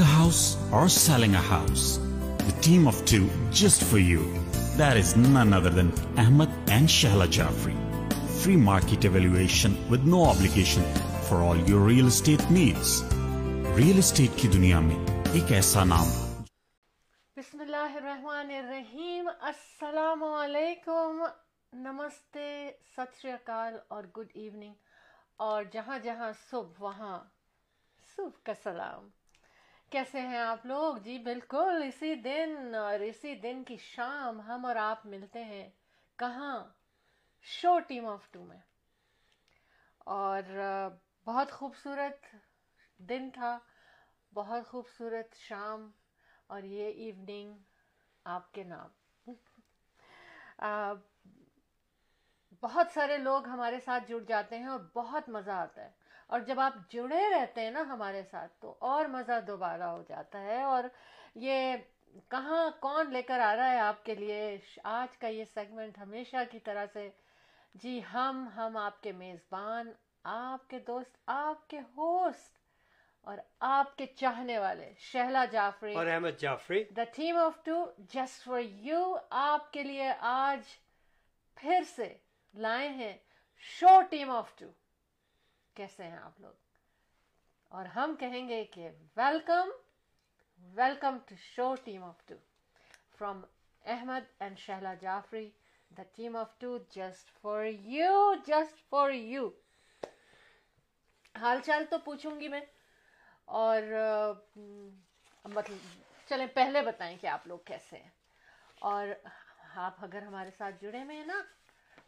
House اور دنیا میں ایک ایسا نام بسم اللہ رحمان نمستے سچری کال اور گڈ ایوننگ اور جہاں جہاں سب وہاں. کا سلام. کیسے ہیں آپ لوگ؟ جی بالکل، اسی دن اور اسی دن کی شام ہم اور آپ ملتے ہیں کہاں؟ شو ٹیم آف ٹو میں۔ اور بہت خوبصورت دن تھا، بہت خوبصورت شام، اور یہ ایوننگ آپ کے نام۔ بہت سارے لوگ ہمارے ساتھ جڑ جاتے ہیں اور بہت مزہ آتا ہے۔ اور جب آپ جڑے رہتے ہیں نا ہمارے ساتھ تو اور مزہ دوبارہ ہو جاتا ہے اور یہ کہاں کون لے کر آ رہا ہے آپ کے لیے؟ آج کا یہ سیگمنٹ ہمیشہ کی طرح سے جی ہم ہم آپ کے میزبان آپ کے دوست آپ کے ہوسٹ اور آپ کے چاہنے والے شہلا جعفری۔ اور Ahmed Jafri. The team of two just for you آپ کے لیے آج پھر سے لائے ہیں شو ٹیم آف ٹو کیسے ہیں آپ لوگ؟ اور ہم کہیں گے کہ welcome welcome to show team of two from Ahmed and Shehla Jafri the team of two just for you just for you حال چال تو پوچھوں گی میں اور مطلب چلیں پہلے بتائیں کہ آپ لوگ کیسے ہیں اور آپ اگر ہمارے ساتھ جڑے ہوئے ہیں نا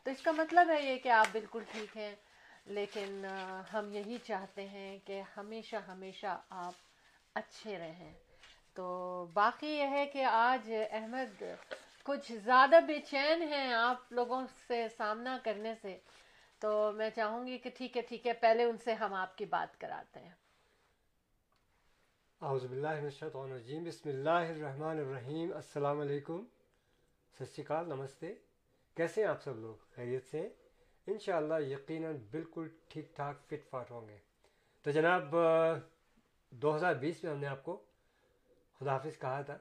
تو اس کا مطلب ہے یہ کہ آپ بالکل ٹھیک ہیں لیکن ہم یہی چاہتے ہیں کہ ہمیشہ ہمیشہ آپ اچھے رہیں۔ تو باقی یہ ہے کہ آج احمد، کچھ زیادہ بے چین ہیں آپ لوگوں سے سامنا کرنے سے۔ تو میں چاہوں گی کہ ٹھیک ہے ٹھیک ہے، پہلے ان سے ہم آپ کی بات کراتے ہیں۔ اعوذ باللہ من الشیطان الرجیم۔ بسم اللہ الرحمن الرحیم۔ السلام علیکم۔ ست کال، نمستے۔ کیسے ہیں آپ سب لوگ؟ خیریت سے انشاءاللہ یقیناً بالکل ٹھیک ٹھاک فٹ فاٹ ہوں گے۔ تو جناب دو ہزار بیس میں ہم نے آپ کو خدا حافظ کہا تھا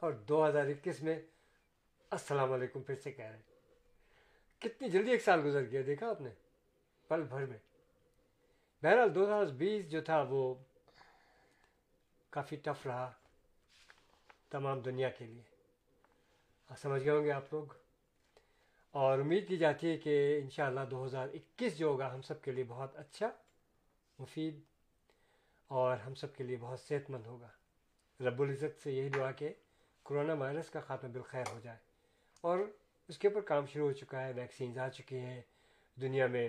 اور دو ہزار اکیس میں السلام علیکم پھر سے کہہ رہے ہیں۔ کتنی جلدی ایک سال گزر گیا، دیکھا آپ نے؟ پل بھر میں۔ بہرحال دو ہزار بیس جو تھا وہ کافی ٹف رہا تمام دنیا کے لیے۔ سمجھ گئے ہوں گے آپ لوگ؟ اور امید کی جاتی ہے کہ انشاءاللہ اللہ دو ہزار اکیس جو ہوگا ہم سب کے لیے بہت اچھا مفید اور ہم سب کے لیے بہت صحت مند ہوگا۔ رب العزت سے یہی دعا کہ کرونا وائرس کا خاتمہ بالخیر ہو جائے۔ اور اس کے اوپر کام شروع ہو چکا ہے، ویکسینز آ چکی ہیں۔ دنیا میں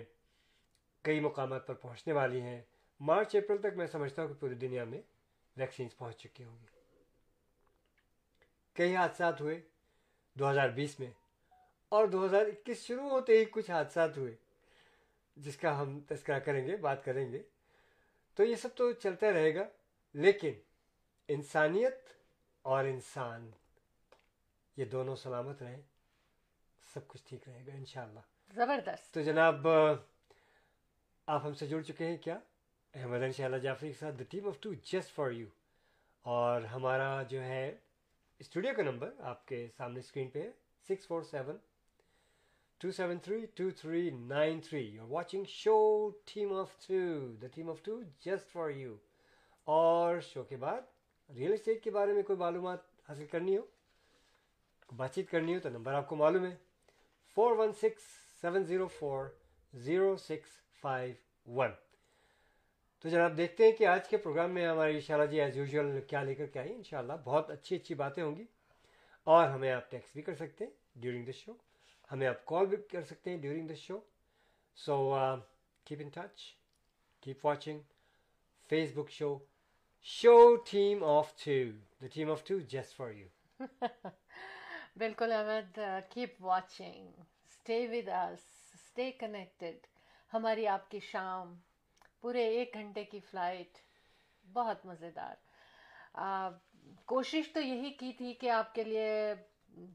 کئی مقامات پر پہنچنے والی ہیں۔ مارچ، اپریل تک میں سمجھتا ہوں کہ پوری دنیا میں ویکسینز پہنچ چکی ہوں گی۔ کئی حادثات ہوئے۔ دو ہزار بیس میں اور دو ہزار اکیس شروع ہوتے ہی کچھ حادثات ہوئے جس کا ہم تذکرہ کریں گے بات کریں گے۔ تو یہ سب تو چلتا رہے گا لیکن انسانیت اور انسان یہ دونوں سلامت رہیں سب کچھ ٹھیک رہے گا انشاءاللہ۔ زبردست۔ تو جناب آپ ہم سے جڑ چکے ہیں کیا؟ احمد ان شاء اللہ جعفری کے ساتھ the team of two just for you اور ہمارا جو ہے اسٹوڈیو کا نمبر آپ کے سامنے اسکرین پہ ہے six four seven 273-2393. You're watching Show Team of Two. The Team of Two just for you. اور شو کے بعد ریئل اسٹیٹ کے بارے میں کوئی معلومات حاصل کرنی ہو بات چیت کرنی ہو تو نمبر آپ کو معلوم ہے four one six seven zero four zero six five one تو جناب دیکھتے ہیں کہ آج کے پروگرام میں ہماری انشاءاللہ جی ایز یوزول کیا لے کر کے آئی ان شاء اللہ بہت اچھی اچھی باتیں ہوں گی اور ہمیں آپ ٹیکس بھی کر سکتے ہیں ڈیورنگ دا شو ہمیں آپ کال بھی کر سکتے ہیں during the show so keep in touch keep watching Facebook show show team of two the team of two just for you بالکل Ahmed keep watching stay with us stay connected ہماری آپ کی شام پورے ایک گھنٹے کی فلائٹ بہت مزیدار کوشش تو یہی کی تھی کہ آپ کے لیے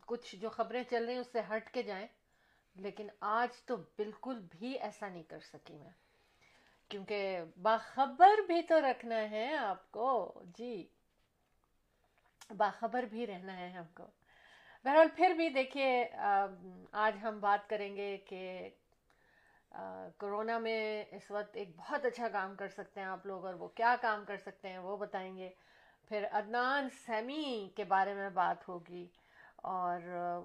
کچھ جو خبریں چل رہی ہیں، اس سے ہٹ کے جائیں۔ لیکن آج تو بالکل بھی ایسا نہیں کر سکی میں۔ کیونکہ باخبر بھی تو رکھنا ہے آپ کو۔ جی باخبر بھی رہنا ہے ہم کو۔ بہرحال پھر بھی دیکھیے آج ہم بات کریں گے کہ کورونا میں اس وقت ایک بہت اچھا کام کر سکتے ہیں آپ لوگ اور وہ کیا کام کر سکتے ہیں وہ بتائیں گے۔ پھر عدنان سیمی کے بارے میں بات ہوگی۔ اور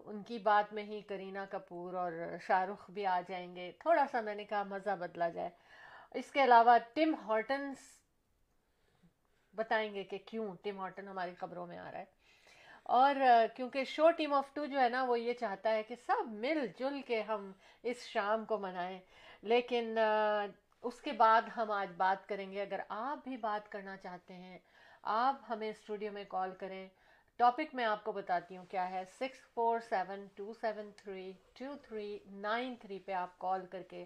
ان کی بات میں ہی کرینہ کپور اور شاہ رخ بھی آ جائیں گے۔ تھوڑا سا میں نے کہا مزہ بدلا جائے۔ اس کے علاوہ ٹم ہارٹنس بتائیں گے کہ کیوں ٹم ہارٹن ہماری خبروں میں آ رہا ہے۔ اور کیونکہ شو ٹیم آف ٹو جو ہے نا وہ یہ چاہتا ہے کہ سب مل جل کے ہم اس شام کو منائیں۔ لیکن اس کے بعد ہم آج بات کریں گے۔ اگر آپ بھی بات کرنا چاہتے ہیں، آپ ہمیں اسٹوڈیو میں کال کریں۔ ٹاپک میں آپ کو بتاتی ہوں کیا ہے six four seven two seven three two three nine three پہ آپ کال کر کے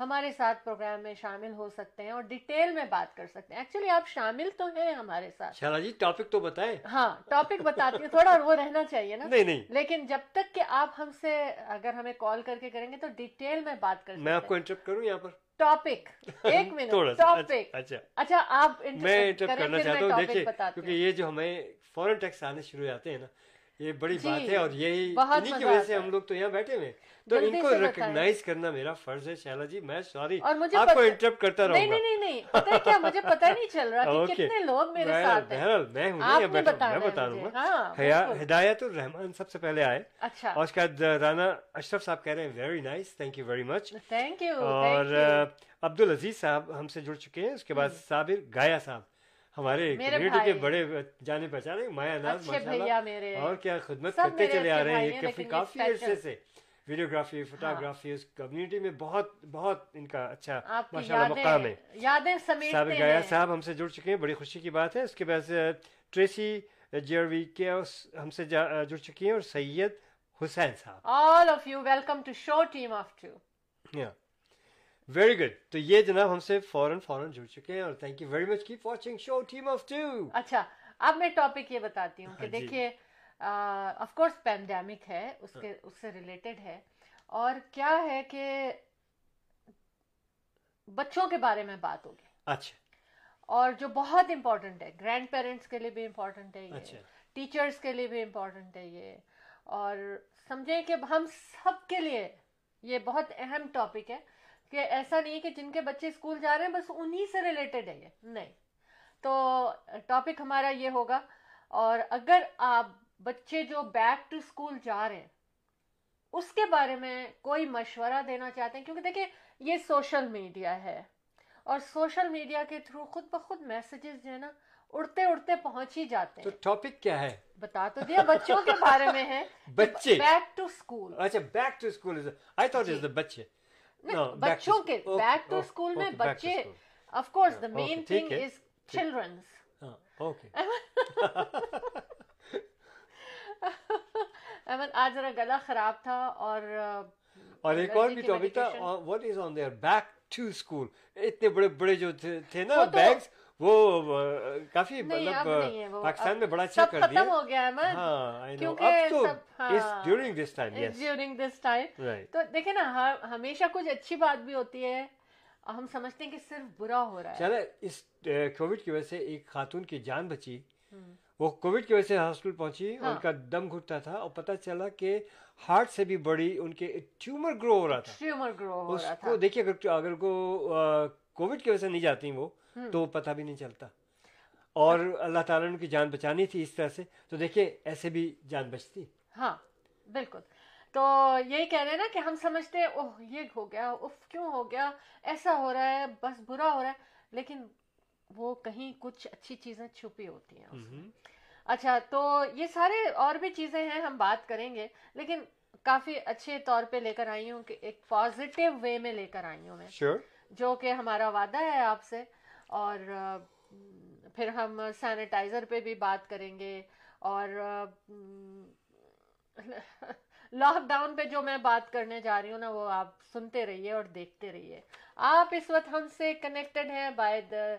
ہمارے ساتھ پروگرام میں شامل ہو سکتے ہیں اور ڈیٹیل میں بات کر سکتے ہیں۔ ایکچولی آپ شامل تو ہیں ہمارے ساتھ۔ شالا جی ٹاپک تو بتائیں۔ ہاں ٹاپک بتاتی ہوں تھوڑا وہ رہنا چاہیے نا۔ نہیں نہیں۔ لیکن جب تک کہ آپ ہم سے اگر ہمیں کال کر کے کریں گے تو ڈیٹیل میں بات کر میں آپ کو انٹرپٹ کروں یہاں پر؟ ٹاپک ایک منٹ ٹاپک۔ اچھا اچھا۔, اچھا، آپ میں انٹرپٹ کرنا چاہتا ہوں دیکھیے کیونکہ یہ جو ہمیں فورن ٹیکس آنے شروع ہو جاتے ہیں نا۔ یہ بڑی جی، بات ہے اور یہی انہی کی وجہ سے ہم لوگ تو یہاں بیٹھے ہوئے تو ان کو ریکگنائز کرنا میرا فرض ہے شیلا جی میں سوری آپ کو انٹرپٹ کرتا رہوں گا۔ نہیں نہیں پتہ کیا؟ مجھے پتہ نہیں چل رہا کہ کتنے لوگ میرے ساتھ ہیں۔ بہرحال میں ہوں نہیں میں بتا رہا ہوں۔ ہاں، ہدایت الرحمان سب سے پہلے آئے۔ اچھا۔ اور اس کے بعد رانا اشرف صاحب کہہ رہے ہیں very nice thank you very much thank you اور عبد العزیز صاحب ہم سے جڑ چکے ہیں۔ اس کے بعد صابر گایا صاحب۔ ہمارے کمیونٹی کے بڑے جانے پہچانے مایا ناز ماشاءاللہ۔ اور کیا خدمت کرتے چلے آ رہے ہیں کافی عرصے سے۔ ویڈیوگرافی فوٹوگرافی اس کمیونٹی میں بہت بہت ان کا اچھا ماشاء اللہ مقام ہے۔ یادیں گایا صاحب ہم سے جڑ چکے ہیں بڑی خوشی کی بات ہے۔ اس کے بعد ٹریسی جیروی کے ہم سے جڑ چکی ہیں اور سید حسین صاحب۔ All of you welcome to show team of two very good تو یہ جناب ہم سے فوراً فوراً جڑ چکے ہیں اور thank you very much keep watching show team of two اچھا اب میں ٹاپک یہ بتاتی ہوں ہاں کہ جی۔ دیکھیے آف کورس پینڈیمک ہے اس کے ہاں۔ اس سے ریلیٹڈ ہے۔ اور کیا ہے کہ بچوں کے بارے میں بات ہوگی۔ اچھا۔ اور جو بہت امپورٹنٹ ہے گرینڈ پیرنٹس کے لیے بھی امپورٹنٹ ہے یہ اچھا۔ ٹیچرس کے لیے بھی امپورٹنٹ ہے یہ۔ اور سمجھیں کہ ہم سب کے لیے یہ بہت اہم ٹاپک ہے۔ کہ ایسا نہیں کہ جن کے بچے اسکول جا رہے ہیں بس انہی سے ریلیٹڈ ہے یہ۔ نہیں۔ تو ٹاپک ہمارا یہ ہوگا اور اگر آپ بچے جو بیک ٹو اسکول جا رہے ہیں اس کے بارے میں کوئی مشورہ دینا چاہتے ہیں؟ کیونکہ دیکھیں یہ سوشل میڈیا ہے۔ اور سوشل میڈیا کے تھرو خود بخود میسیجز جو ہے نا اڑتے اڑتے پہنچ ہی جاتے ہیں۔ تو ٹاپک کیا ہے؟ بتا تو دیا بچوں کے بارے میں ہے۔ بچے۔ بیک ٹو اسکول اچھا بیک ٹو اسکول بچے۔ بچوں کے بیک ٹو اسکول میں بچے of course the main thing is children's Aiman آج ذرا گلا خراب تھا اور اور ایک اور بھی ٹاپک تھا what is on their back to school اتنے بڑے بڑے جو تھے نا بیگس وہ کافی مطلب پاکستان میں بڑا اچھا کر دیا۔ ہو گیا احمد ہاں، کیونکہ during this time during this time تو دیکھیں نا ہمیشہ کچھ اچھی بات بھی ہوتی ہے۔ ہم سمجھتے ہیں کہ صرف برا ہو رہا ہے۔ چلے اس کووڈ کی وجہ سے ایک خاتون کی جان بچی۔ وہ کووڈ کی وجہ سے ہاسپٹل پہنچی ہاں۔ ان کا دم گھٹتا تھا اور پتا چلا کہ ہارٹ سے بھی بڑی ان کے ٹیومر گرو ہو رہا تھا۔ ٹیومر گرو ہو رہا تھا۔ دیکھیے اگر اگر کو کووڈ کی وجہ سے نہیں جاتی وہ تو پتہ بھی نہیں چلتا۔ اور اللہ تعالیٰ نے ان کی جان بچانی تھی اس طرح سے۔ تو دیکھیں ایسے بھی جان بچتی۔ ہاں بالکل۔ تو یہی کہہ رہے ہیں نا کہ ہم سمجھتے ہیں اوہ یہ ہو گیا اف کیوں ہو گیا؟ ایسا ہو رہا ہے بس برا ہو رہا ہے۔ لیکن وہ کہیں کچھ اچھی چیزیں چھپی ہوتی ہیں اچھا تو یہ سارے اور بھی چیزیں ہیں ہم بات کریں گے۔ لیکن کافی اچھے طور پہ لے کر آئی ہوں کہ ایک پازیٹیو وے میں لے کر آئی ہوں میں۔ Sure. جو کہ ہمارا وعدہ ہے آپ سے۔ اور پھر ہم سینیٹائزر پہ بھی بات کریں گے اور لاک ڈاؤن پہ جو میں بات کرنے جا رہی ہوں نا وہ آپ سنتے رہیے اور دیکھتے رہیے۔ آپ اس وقت ہم سے کنیکٹڈ ہیں by the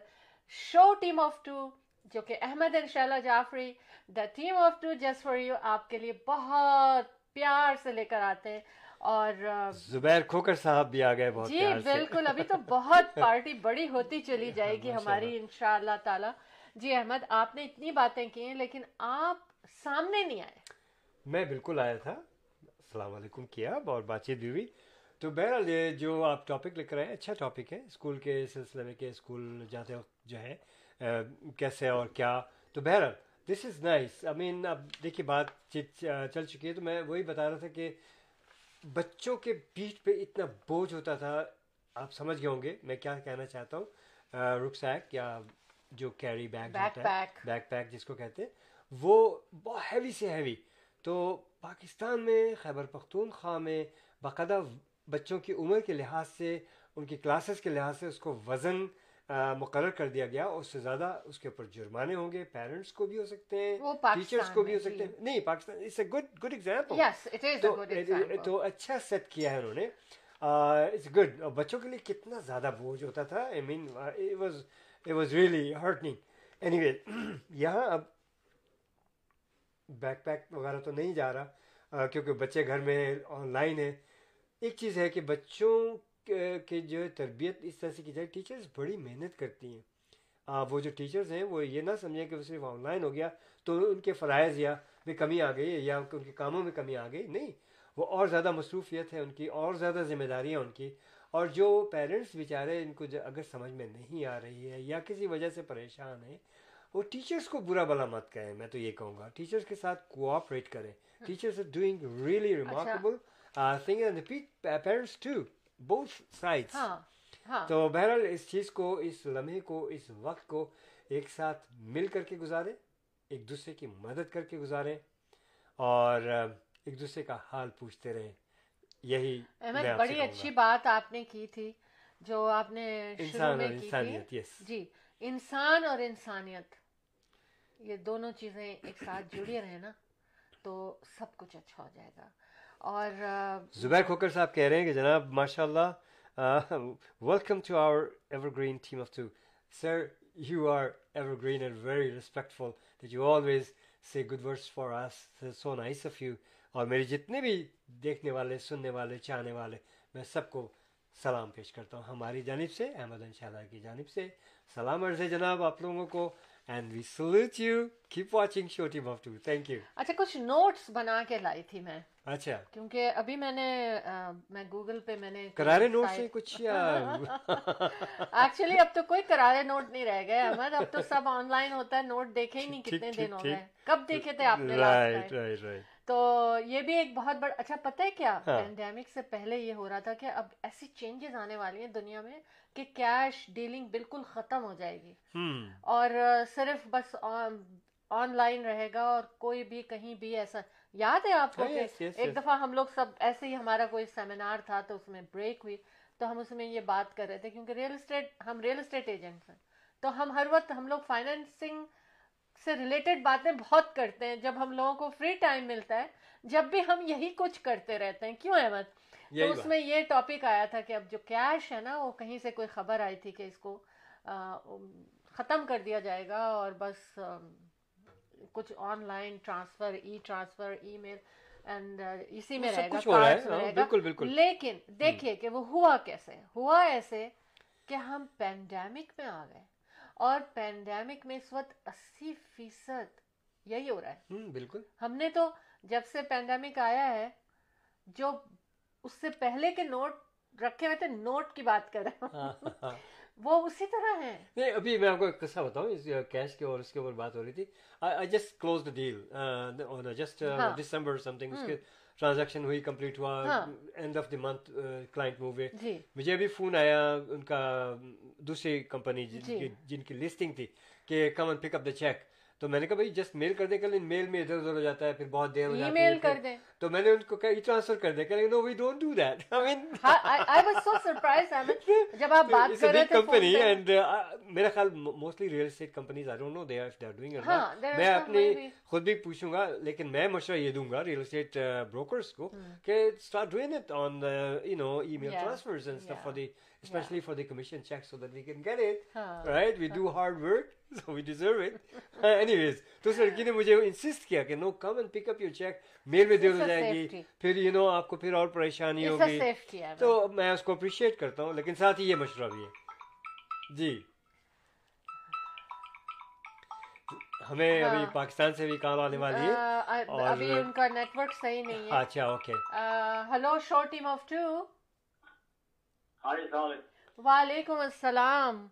show team of two جو کہ احمد ان شاء اللہ Jafri the team of two just for you آپ کے لیے بہت پیار سے لے کر آتے ہیں۔ اور زبیر کھوکر صاحب بھی آ گئے بہت جی بالکل ابھی تو بہت پارٹی بڑی ہوتی چلی جائے گی ہماری انشاء اللہ تعالی۔ جی احمد آپ نے اتنی باتیں کی ہیں لیکن آپ سامنے نہیں آئے۔ میں بالکل آیا تھا۔ السلام علیکم کیا اور بات چیت بھی ہوئی۔ تو بہرحال یہ جو آپ ٹاپک لکھ رہے ہیں اچھا ٹاپک ہے۔ اسکول کے سلسلے میں کہ اسکول جاتے وقت جو ہے کیسے اور کیا۔ تو بہرحال دس از نائس آئی مین اب دیکھیے بات چیت چل چکی ہے۔ تو میں وہی بتا رہا تھا کہ بچوں کے پیٹھ پہ اتنا بوجھ ہوتا تھا آپ سمجھ گئے ہوں گے میں کیا کہنا چاہتا ہوں۔ رک سیک یا جو کیری بیگ ہوتا ہے بیک پیک جس کو کہتے ہیں وہ بہت ہیوی سے ہیوی تو پاکستان میں خیبر پختونخوا میں باقاعدہ بچوں کی عمر کے لحاظ سے ان کی کلاسز کے لحاظ سے اس کو وزن مقرر کر دیا گیا اس سے زیادہ اس کے اوپر جرمانے ہوں گے پیرنٹس کو بھی ہو سکتے ہیں ٹیچرس کو بھی ہو سکتے ہیں۔ نہیں Pakistan it's a good good example تو اچھا سیٹ کیا ہے انہوں نے۔ اٹس گڈ بچوں کے لیے کتنا زیادہ بوجھ ہوتا تھا۔ I mean was it was really hurting anyway یہاں اب بیک پیک وغیرہ تو نہیں جا رہا کیونکہ بچے گھر میں آن لائن ہیں۔ ایک چیز ہے کہ بچوں کے جو تربیت اس طرح سے کی جائے ٹیچرز بڑی محنت کرتی ہیں۔ وہ جو ٹیچرز ہیں وہ یہ نہ سمجھیں کہ وہ صرف آن لائن ہو گیا تو ان کے فرائض یا میں کمی آ گئی یا ان کے کاموں میں کمی آ گئی۔ نہیں وہ اور زیادہ مصروفیت ہے ان کی اور زیادہ ذمہ داریاں ان کی۔ اور جو پیرنٹس بیچارے ان کو اگر سمجھ میں نہیں آ رہی ہے یا کسی وجہ سے پریشان ہیں وہ ٹیچرس کو برا بلا مت کہیں میں تو یہ کہوں گا۔ ٹیچرس کے ساتھ کوآپریٹ کریں۔ Teachers are doing really remarkable thing parents to both sides تو بہرحال اس چیز کو اس لمحے کو اس وقت کو ایک ساتھ مل کر کے گزارے ایک دوسرے کی مدد کر کے گزارے اور ایک دوسرے کا حال پوچھتے رہے یہی بڑی اچھی بات آپ نے کی تھی جو آپ نے انسان اور انسانیت جی انسان اور انسانیت یہ دونوں چیزیں ایک ساتھ جڑی رہے نا تو سب کچھ اچھا ہو جائے گا۔ اور زبیر کھوکر صاحب کہہ رہے ہیں کہ جناب ماشاء اللہ welcome to our evergreen team of two sir you are evergreen and very respectful that you always say good words for us so nice of you اور میرے جتنے بھی دیکھنے والے سننے والے چاہنے والے میں سب کو سلام پیش کرتا ہوں۔ ہماری جانب سے احمد ان شاء اللہ کی جانب سے سلام عرض جناب آپ لوگوں کو۔ And we salute you keep watching show team of two thank you اچھا کچھ نوٹس بنا کے لائی تھی میں۔ اچھا۔ کیونکہ ابھی میں نے میں گوگل پہ میں نے کرارے نوٹ سے کچھ ایکچولی اب تو کوئی کرارے نوٹ نہیں رہ گئے احمد۔ اب تو سب آن لائن ہوتا ہے نوٹ دیکھے ہی نہیں کتنے دن ہو گئے کب دیکھے تھے آپ نے تو یہ بھی ایک بہت بڑا اچھا پتہ ہے کیا؟ ہاں۔ پینڈیمک سے پہلے یہ ہو رہا تھا کہ اب ایسی چینجز آنے والی ہیں دنیا میں کہ کیش ڈیلنگ بالکل ختم ہو جائے گی۔ اور صرف بس آن لائن رہے گا اور کوئی بھی کہیں بھی ایسا یاد ہے آپ کو ہاں، ایک دفعہ ہم لوگ سب ایسے ہی ہمارا کوئی سیمینار تھا تو اس میں بریک ہوئی تو ہم اس میں یہ بات کر رہے تھے کیونکہ ریئل اسٹیٹ ہم ریئل اسٹیٹ ایجنٹس ہیں۔ تو ہم ہر وقت ہم لوگ فائنینسنگ سے ریلیٹڈ باتیں بہت کرتے ہیں۔ جب ہم لوگوں کو فری ٹائم ملتا ہے جب بھی ہم یہی کچھ کرتے رہتے ہیں۔ کیوں احمد؟ تو اس میں یہ ٹاپک آیا تھا کہ اب جو کیش ہے نا وہ کہیں سے کوئی خبر آئی تھی کہ اس کو ختم کر دیا جائے گا اور بس کچھ online transfer e transfer email and uh, اسی میں رہے گا بالکل بالکل۔ لیکن دیکھیے کہ وہ ہوا کیسے ہوا ایسے کہ ہم پینڈیمک میں آ گئے اور پینڈیمک میں اس وقت اسی فیصد یہی ہو رہا ہے۔ بالکل۔ ہم نے تو جب سے پینڈیمک آیا ہے جو اس سے پہلے کے نوٹ رکھے ہوئے تھے نوٹ کی بات کر رہے ہیں وہ اسی طرح ہیں۔ نہیں ابھی میں آپ کو ایک قصہ بتاؤں کیش کے اور اس کے اوپر بات ہو رہی تھی۔ I just close the deal just December something اس ہاں۔ کے ٹرانزیکشن ہوئی کمپلیٹ ہوا end of the month client move مجھے ابھی فون آیا ان کا دوسری کمپنی جی۔ جن کی لسٹنگ تھی کہ come and pick up the check تو میں نے کہا بھائی جسٹ میل کر دیں کہ میل میں ادھر ادھر ہو جاتا ہے پھر بہت دیر ہو جاتی ہے میل کر دیں تو میں نے ان کو کہا یہ ٹرانسفر کر دیں کہ no we don't do that I mean I was so surprised Ahmed جب آپ بات کر رہے تھے کمپنی uh, اینڈ میرا خیال mostly real estate companies I don't know they are they are doing it میں اپنی خود بھی پوچھوں گا لیکن میں مشورہ یہ دوں گا ریل اسٹیٹ بروکرز کو کہ start doing it on you know email transfers and stuff for the especially yeah. for the commission check so that we can get it huh. right we do hard work so we deserve it anyways تو sir ki ne mujhe insist kiya ki no come and pick up your check mail میں de do jayegi گی you know aapko آپ aur pareshani hogi to main usko appreciate اس کو appreciate کرتا ہوں لیکن mashwara bhi یہ مشورہ بھی جی ہمیں ابھی پاکستان سے بھی کال آنے والی ہے ابھی ان کا نیٹ ورک صحیح نہیں ہے اچھا okay hello show team of two وعلیکم السلام۔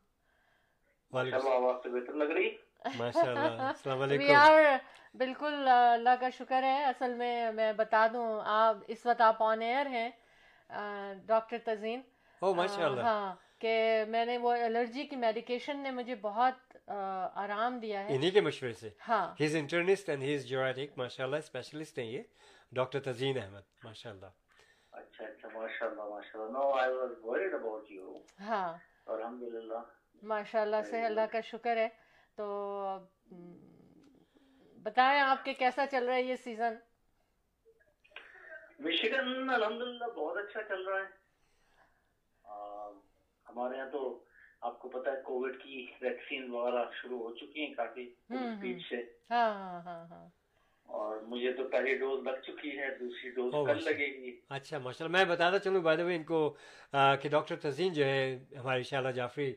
بالکل اللہ کا شکر ہے۔ اصل میں میں بتا دوں آپ اس وقت آپ آن ایئر ہیں ڈاکٹر تزین ہاں کہ میں نے وہ الرجی کی میڈیکیشن نے مجھے بہت آرام دیا ہے۔ انہی کے مشورے سے۔ ہاں۔ ہی از انٹرنسٹ اینڈ ہی از جورٹک ماشاء اللہ اسپیشلسٹ ہیں یہ۔ ڈاکٹر تزین احمد ماشاء اللہ اچھا اچھا ماشاء ہاں۔ اللہ ماشاء اللہ no I was worried about you ہاں۔ الحمد للہ ماشاء اللہ سے اللہ کا شکر ہے۔ تو بتائیں آپ کے کیسا چل رہا ہے یہ سیزن مشکن الحمد للہ بہت اچھا چل رہا ہے۔ ہمارے یہاں تو آپ کو پتا ہے کووڈ کی ویکسین وغیرہ شروع ہو چکی ہیں کافی سے۔ ہاں ہاں ہاں۔, ہاں۔ اور مجھے تو پہلی ڈوز لگ چکی ہے دوسری ڈوز کل لگے گی۔ اچھا ماشاء اللہ۔ میں بتاتا چلوں بائی وے ان کو کہ ڈاکٹر تزین جو ہے ہمارے شالا جعفری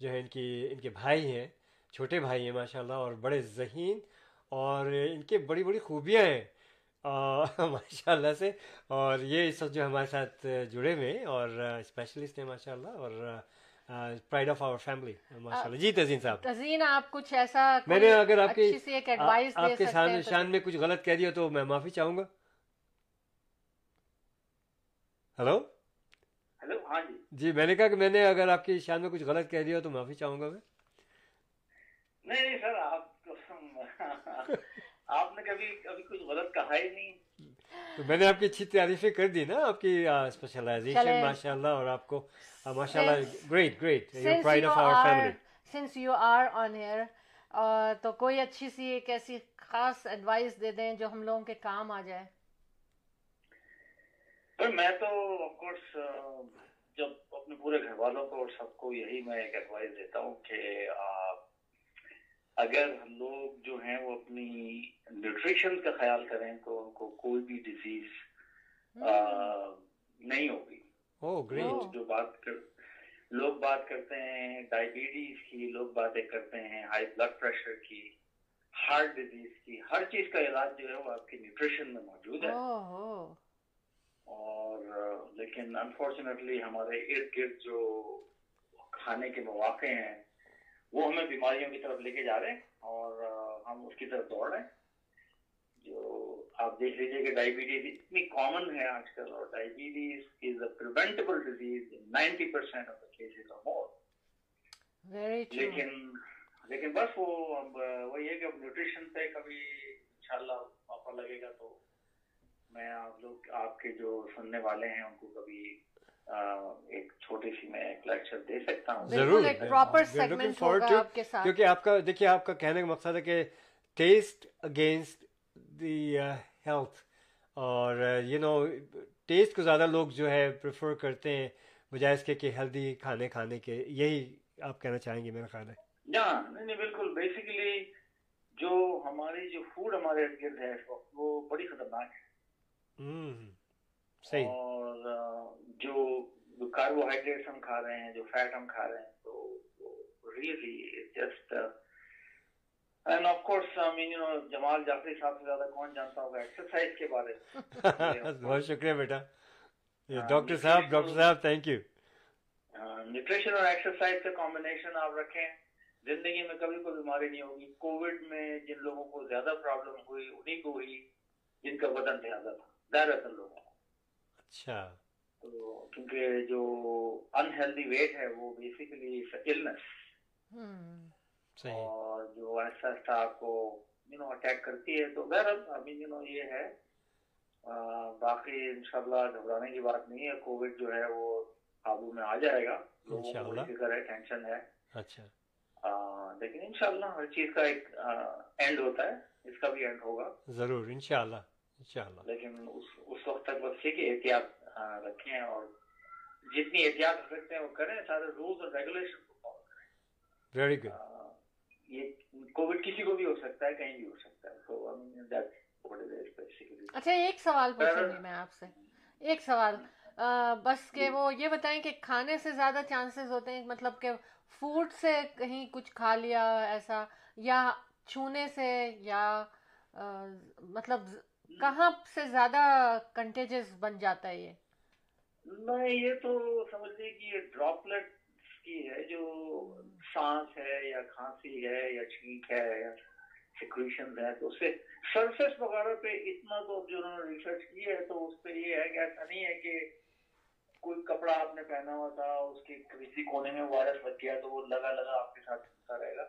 جو ہے ان کی ان کے بھائی ہیں چھوٹے بھائی ہیں ماشاء اللہ اور بڑے ذہین اور ان کے بڑی بڑی خوبیاں ہیں ماشاء اللہ سے۔ اور یہ اس وقت جو ہمارے ساتھ جڑے ہوئے اور اسپیشلسٹ ہیں ماشاء اللہ اور پرائڈ آف آور فیملی ماشاء اللہ جی تزین صاحب تزین آپ کچھ ایسا میں نے اگر آپ کی آپ کے شان شان میں کچھ غلط کہہ دیا تو میں معافی چاہوں گا۔ ہلو ہلو ہاں جی۔ جی میں نے کہا کہ میں نے اگر آپ کی شان میں کچھ غلط کہہ دیا تو معافی چاہوں گا میں۔ نہیں سر آپ آپ نے کبھی کبھی کچھ غلط کہا ہی نہیں۔ تو میں نے آپ کی اچھی تعریفیں کر دی نا آپ کی اسپیشلائزیشن ماشاء اللہ اور آپ کو ماشاء اللہ great great of our family since you are on air تو کوئی اچھی سی ایک ایسی خاص ایڈوائس دے دیں جو ہم لوگوں کے کام آ جائے؟ میں تو آف کورس جب اپنے پورے گھر والوں کو اور سب کو یہی میں ایک ایڈوائز دیتا ہوں کہ آپ اگر ہم لوگ جو ہیں وہ اپنی نیوٹریشن کا خیال کریں تو ان کو کوئی بھی ڈیزیز نہیں ہوگی۔ oh, جو بات کر لوگ بات کرتے ہیں ڈائبٹیز کی لوگ باتیں کرتے ہیں ہائی بلڈ پریشر کی ہارٹ ڈیزیز کی ہر چیز کا علاج جو ہے وہ آپ کی نیوٹریشن میں موجود ہے۔ oh, oh. اور لیکن انفارچونیٹلی ہمارے ارد گرد جو کھانے کے مواقع ہیں وہ ہمیں بیماریوں کی طرف لے کے جا رہے ہیں اور ہم اس کی طرف دوڑ رہے ہیں۔ جو آپ دیکھ لیجیے کہ ڈائبٹیز اتنی کامن ہے آج کل اور diabetes is a preventable disease ninety percent of the cases of more لیکن لیکن بس وہ اب وہی ہے کہ اب نیوٹریشن پہ کبھی انشاءاللہ موقع لگے گا تو میں آپ لوگ آپ کے جو سننے والے ہیں ان کو کبھی ایک چھوٹی سی میں ایک لیکچر دے سکتا ہوں۔ ضرور آپ کا دیکھیے آپ کا کہنے کا مقصد ہے کہ ٹیسٹ اگینسٹ دی ہیلتھ اور یو نو ٹیسٹ کو زیادہ لوگ جو ہے پریفر کرتے ہیں بجائے اس کے کہ ہیلدی کھانے کھانے کے۔ یہی آپ کہنا چاہیں گے میرا خیال ہے۔ نہیں بالکل۔ بیسیکلی جو ہماری جو فوڈ ہمارے ارد گرد ہے اس وقت وہ بڑی خطرناک ہے۔ اور جو کاربوہائیڈریٹس ہم کھا رہے ہیں جو فیٹ ہم کھا رہے ہیں تو really just and of course Jamal Jafri صاحب سے زیادہ کون جانتا ہوگا ایکسرسائز کے بارے بہت شکریہ بیٹا۔ ڈاکٹر صاحب ڈاکٹر صاحب تھینک یو نیوٹریشن اور ایکسرسائز کا کمبینیشن آپ رکھیں۔ زندگی میں کبھی کوئی بیماری نہیں ہوگی۔ کووڈ میں جن لوگوں کو زیادہ پرابلم ہوئی انہیں کو ہوئی جن کا بدن زیادہ تھا دائرت لوگوں کو۔ اچھا۔ تو کیونکہ جو انہیلدی ویٹ ہے وہ بیسیکلی النس اور جو ایسا ایسا آپ کو یو نو اٹیک کرتی ہے تو بہرحال ابھی یو نو یہ ہے۔ باقی انشاءاللہ گھبرانے کی بات نہیں ہے۔ کووڈ جو ہے وہ قابو میں آ جائے گا۔ فکر ہے ٹینشن ہے۔ اچھا۔ لیکن انشاءاللہ ہر چیز کا ایک اینڈ ہوتا ہے۔ اس کا بھی اینڈ ہوگا۔ ضرور انشاءاللہ۔ انشاءاللہ۔ لیکن اس, اس وقت تک بس یہ کہ احتیاط رکھیں اور جتنی احتیاط ہو سکتے ہیں وہ کریں سارے رولس اور ریگولیشن کو فالو کریں۔ ویری گڈ یہ کووڈ کسی کو بھی ہو سکتا ہے کہیں بھی ہو سکتا ہے۔ تو اچھا ایک سوال پوچھوں گی میں آپ سے۔ ایک سوال۔ بس کہ وہ یہ بتائیں کہ کھانے سے زیادہ چانسز ہوتے ہیں مطلب کہ فوڈ سے کہیں کچھ کھا لیا ایسا یا چھونے سے یا مطلب کہاں سے زیادہ کنٹیجس بن جاتا ہے یہ؟ نہیں، یہ تو سمجھ سمجھتے کہ یہ ڈراپلٹ کی ہے، جو سانس ہے یا کھانسی ہے یا چھینک ہے یا سیکریشن ہے تو اس سے سرفیس وغیرہ پہ اتنا تو جو انہوں نے ریسرچ کی ہے، تو اس پہ یہ ہے کہ ایسا نہیں ہے کہ کوئی کپڑا آپ نے پہنا ہوا تھا، اس کے کسی کونے میں وائرس بچ گیا تو وہ لگا لگا آپ کے ساتھ رہے گا۔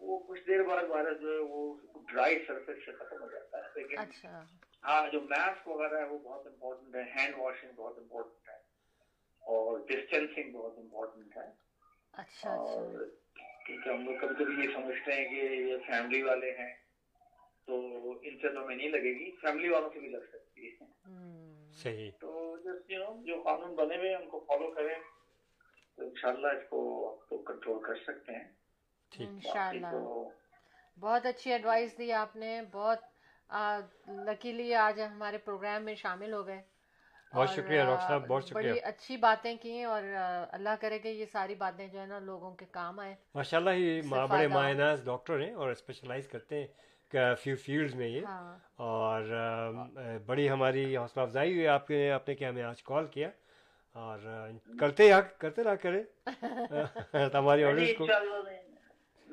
وہ کچھ دیر بعد وائرس جو ہے وہ ڈرائی سرفیس سے ختم ہو جاتا ہے۔ لیکن اچھا۔ ہاں جو ماسک وغیرہ ہے وہ بہت امپورٹنٹ ہے۔ ہینڈ واشنگ بہت امپورٹنٹ ہے۔ اور ڈسٹینسنگ بہت امپورٹنٹ ہے۔ اچھا، اچھا۔ اور کیونکہ ہم لوگ کبھی کبھی یہ سمجھتے ہیں کہ یہ فیملی والے ہیں۔ تو ان سے تو میں نہیں لگے گی۔ فیملی والوں سے بھی لگ سکتی ہے۔ صحیح۔ تو جو قانون بنے ہوئے ہیں ان کو فالو کریں۔ تو انشاءاللہ اس کو آپ تو کنٹرول کر سکتے ہیں۔ انشاءاللہ۔ بہت اچھی ایڈوائس دی آپ نے۔ بہت لکیلی آج ہمارے پروگرام میں شامل ہو گئے۔ بہت شکریہ روک صاحب بہت شکریہ۔ بڑی اچھی باتیں کی اور اللہ کرے کہ یہ ساری باتیں جو ہے نا لوگوں کے کام آئیں۔ ماشاءاللہ ہی بڑے ماہناز ڈاکٹر ہیں اور اسپیشلائز کرتے ہیں فیو فیلڈز میں یہ۔ ہاں۔ اور بڑی ہماری حوصلہ افزائی ہوئی۔ آپ کے آپ نے کہ ہمیں آج کال کیا؟ اور کرتے یا کرتے نہ کریں۔ ہماری آڈیس کو۔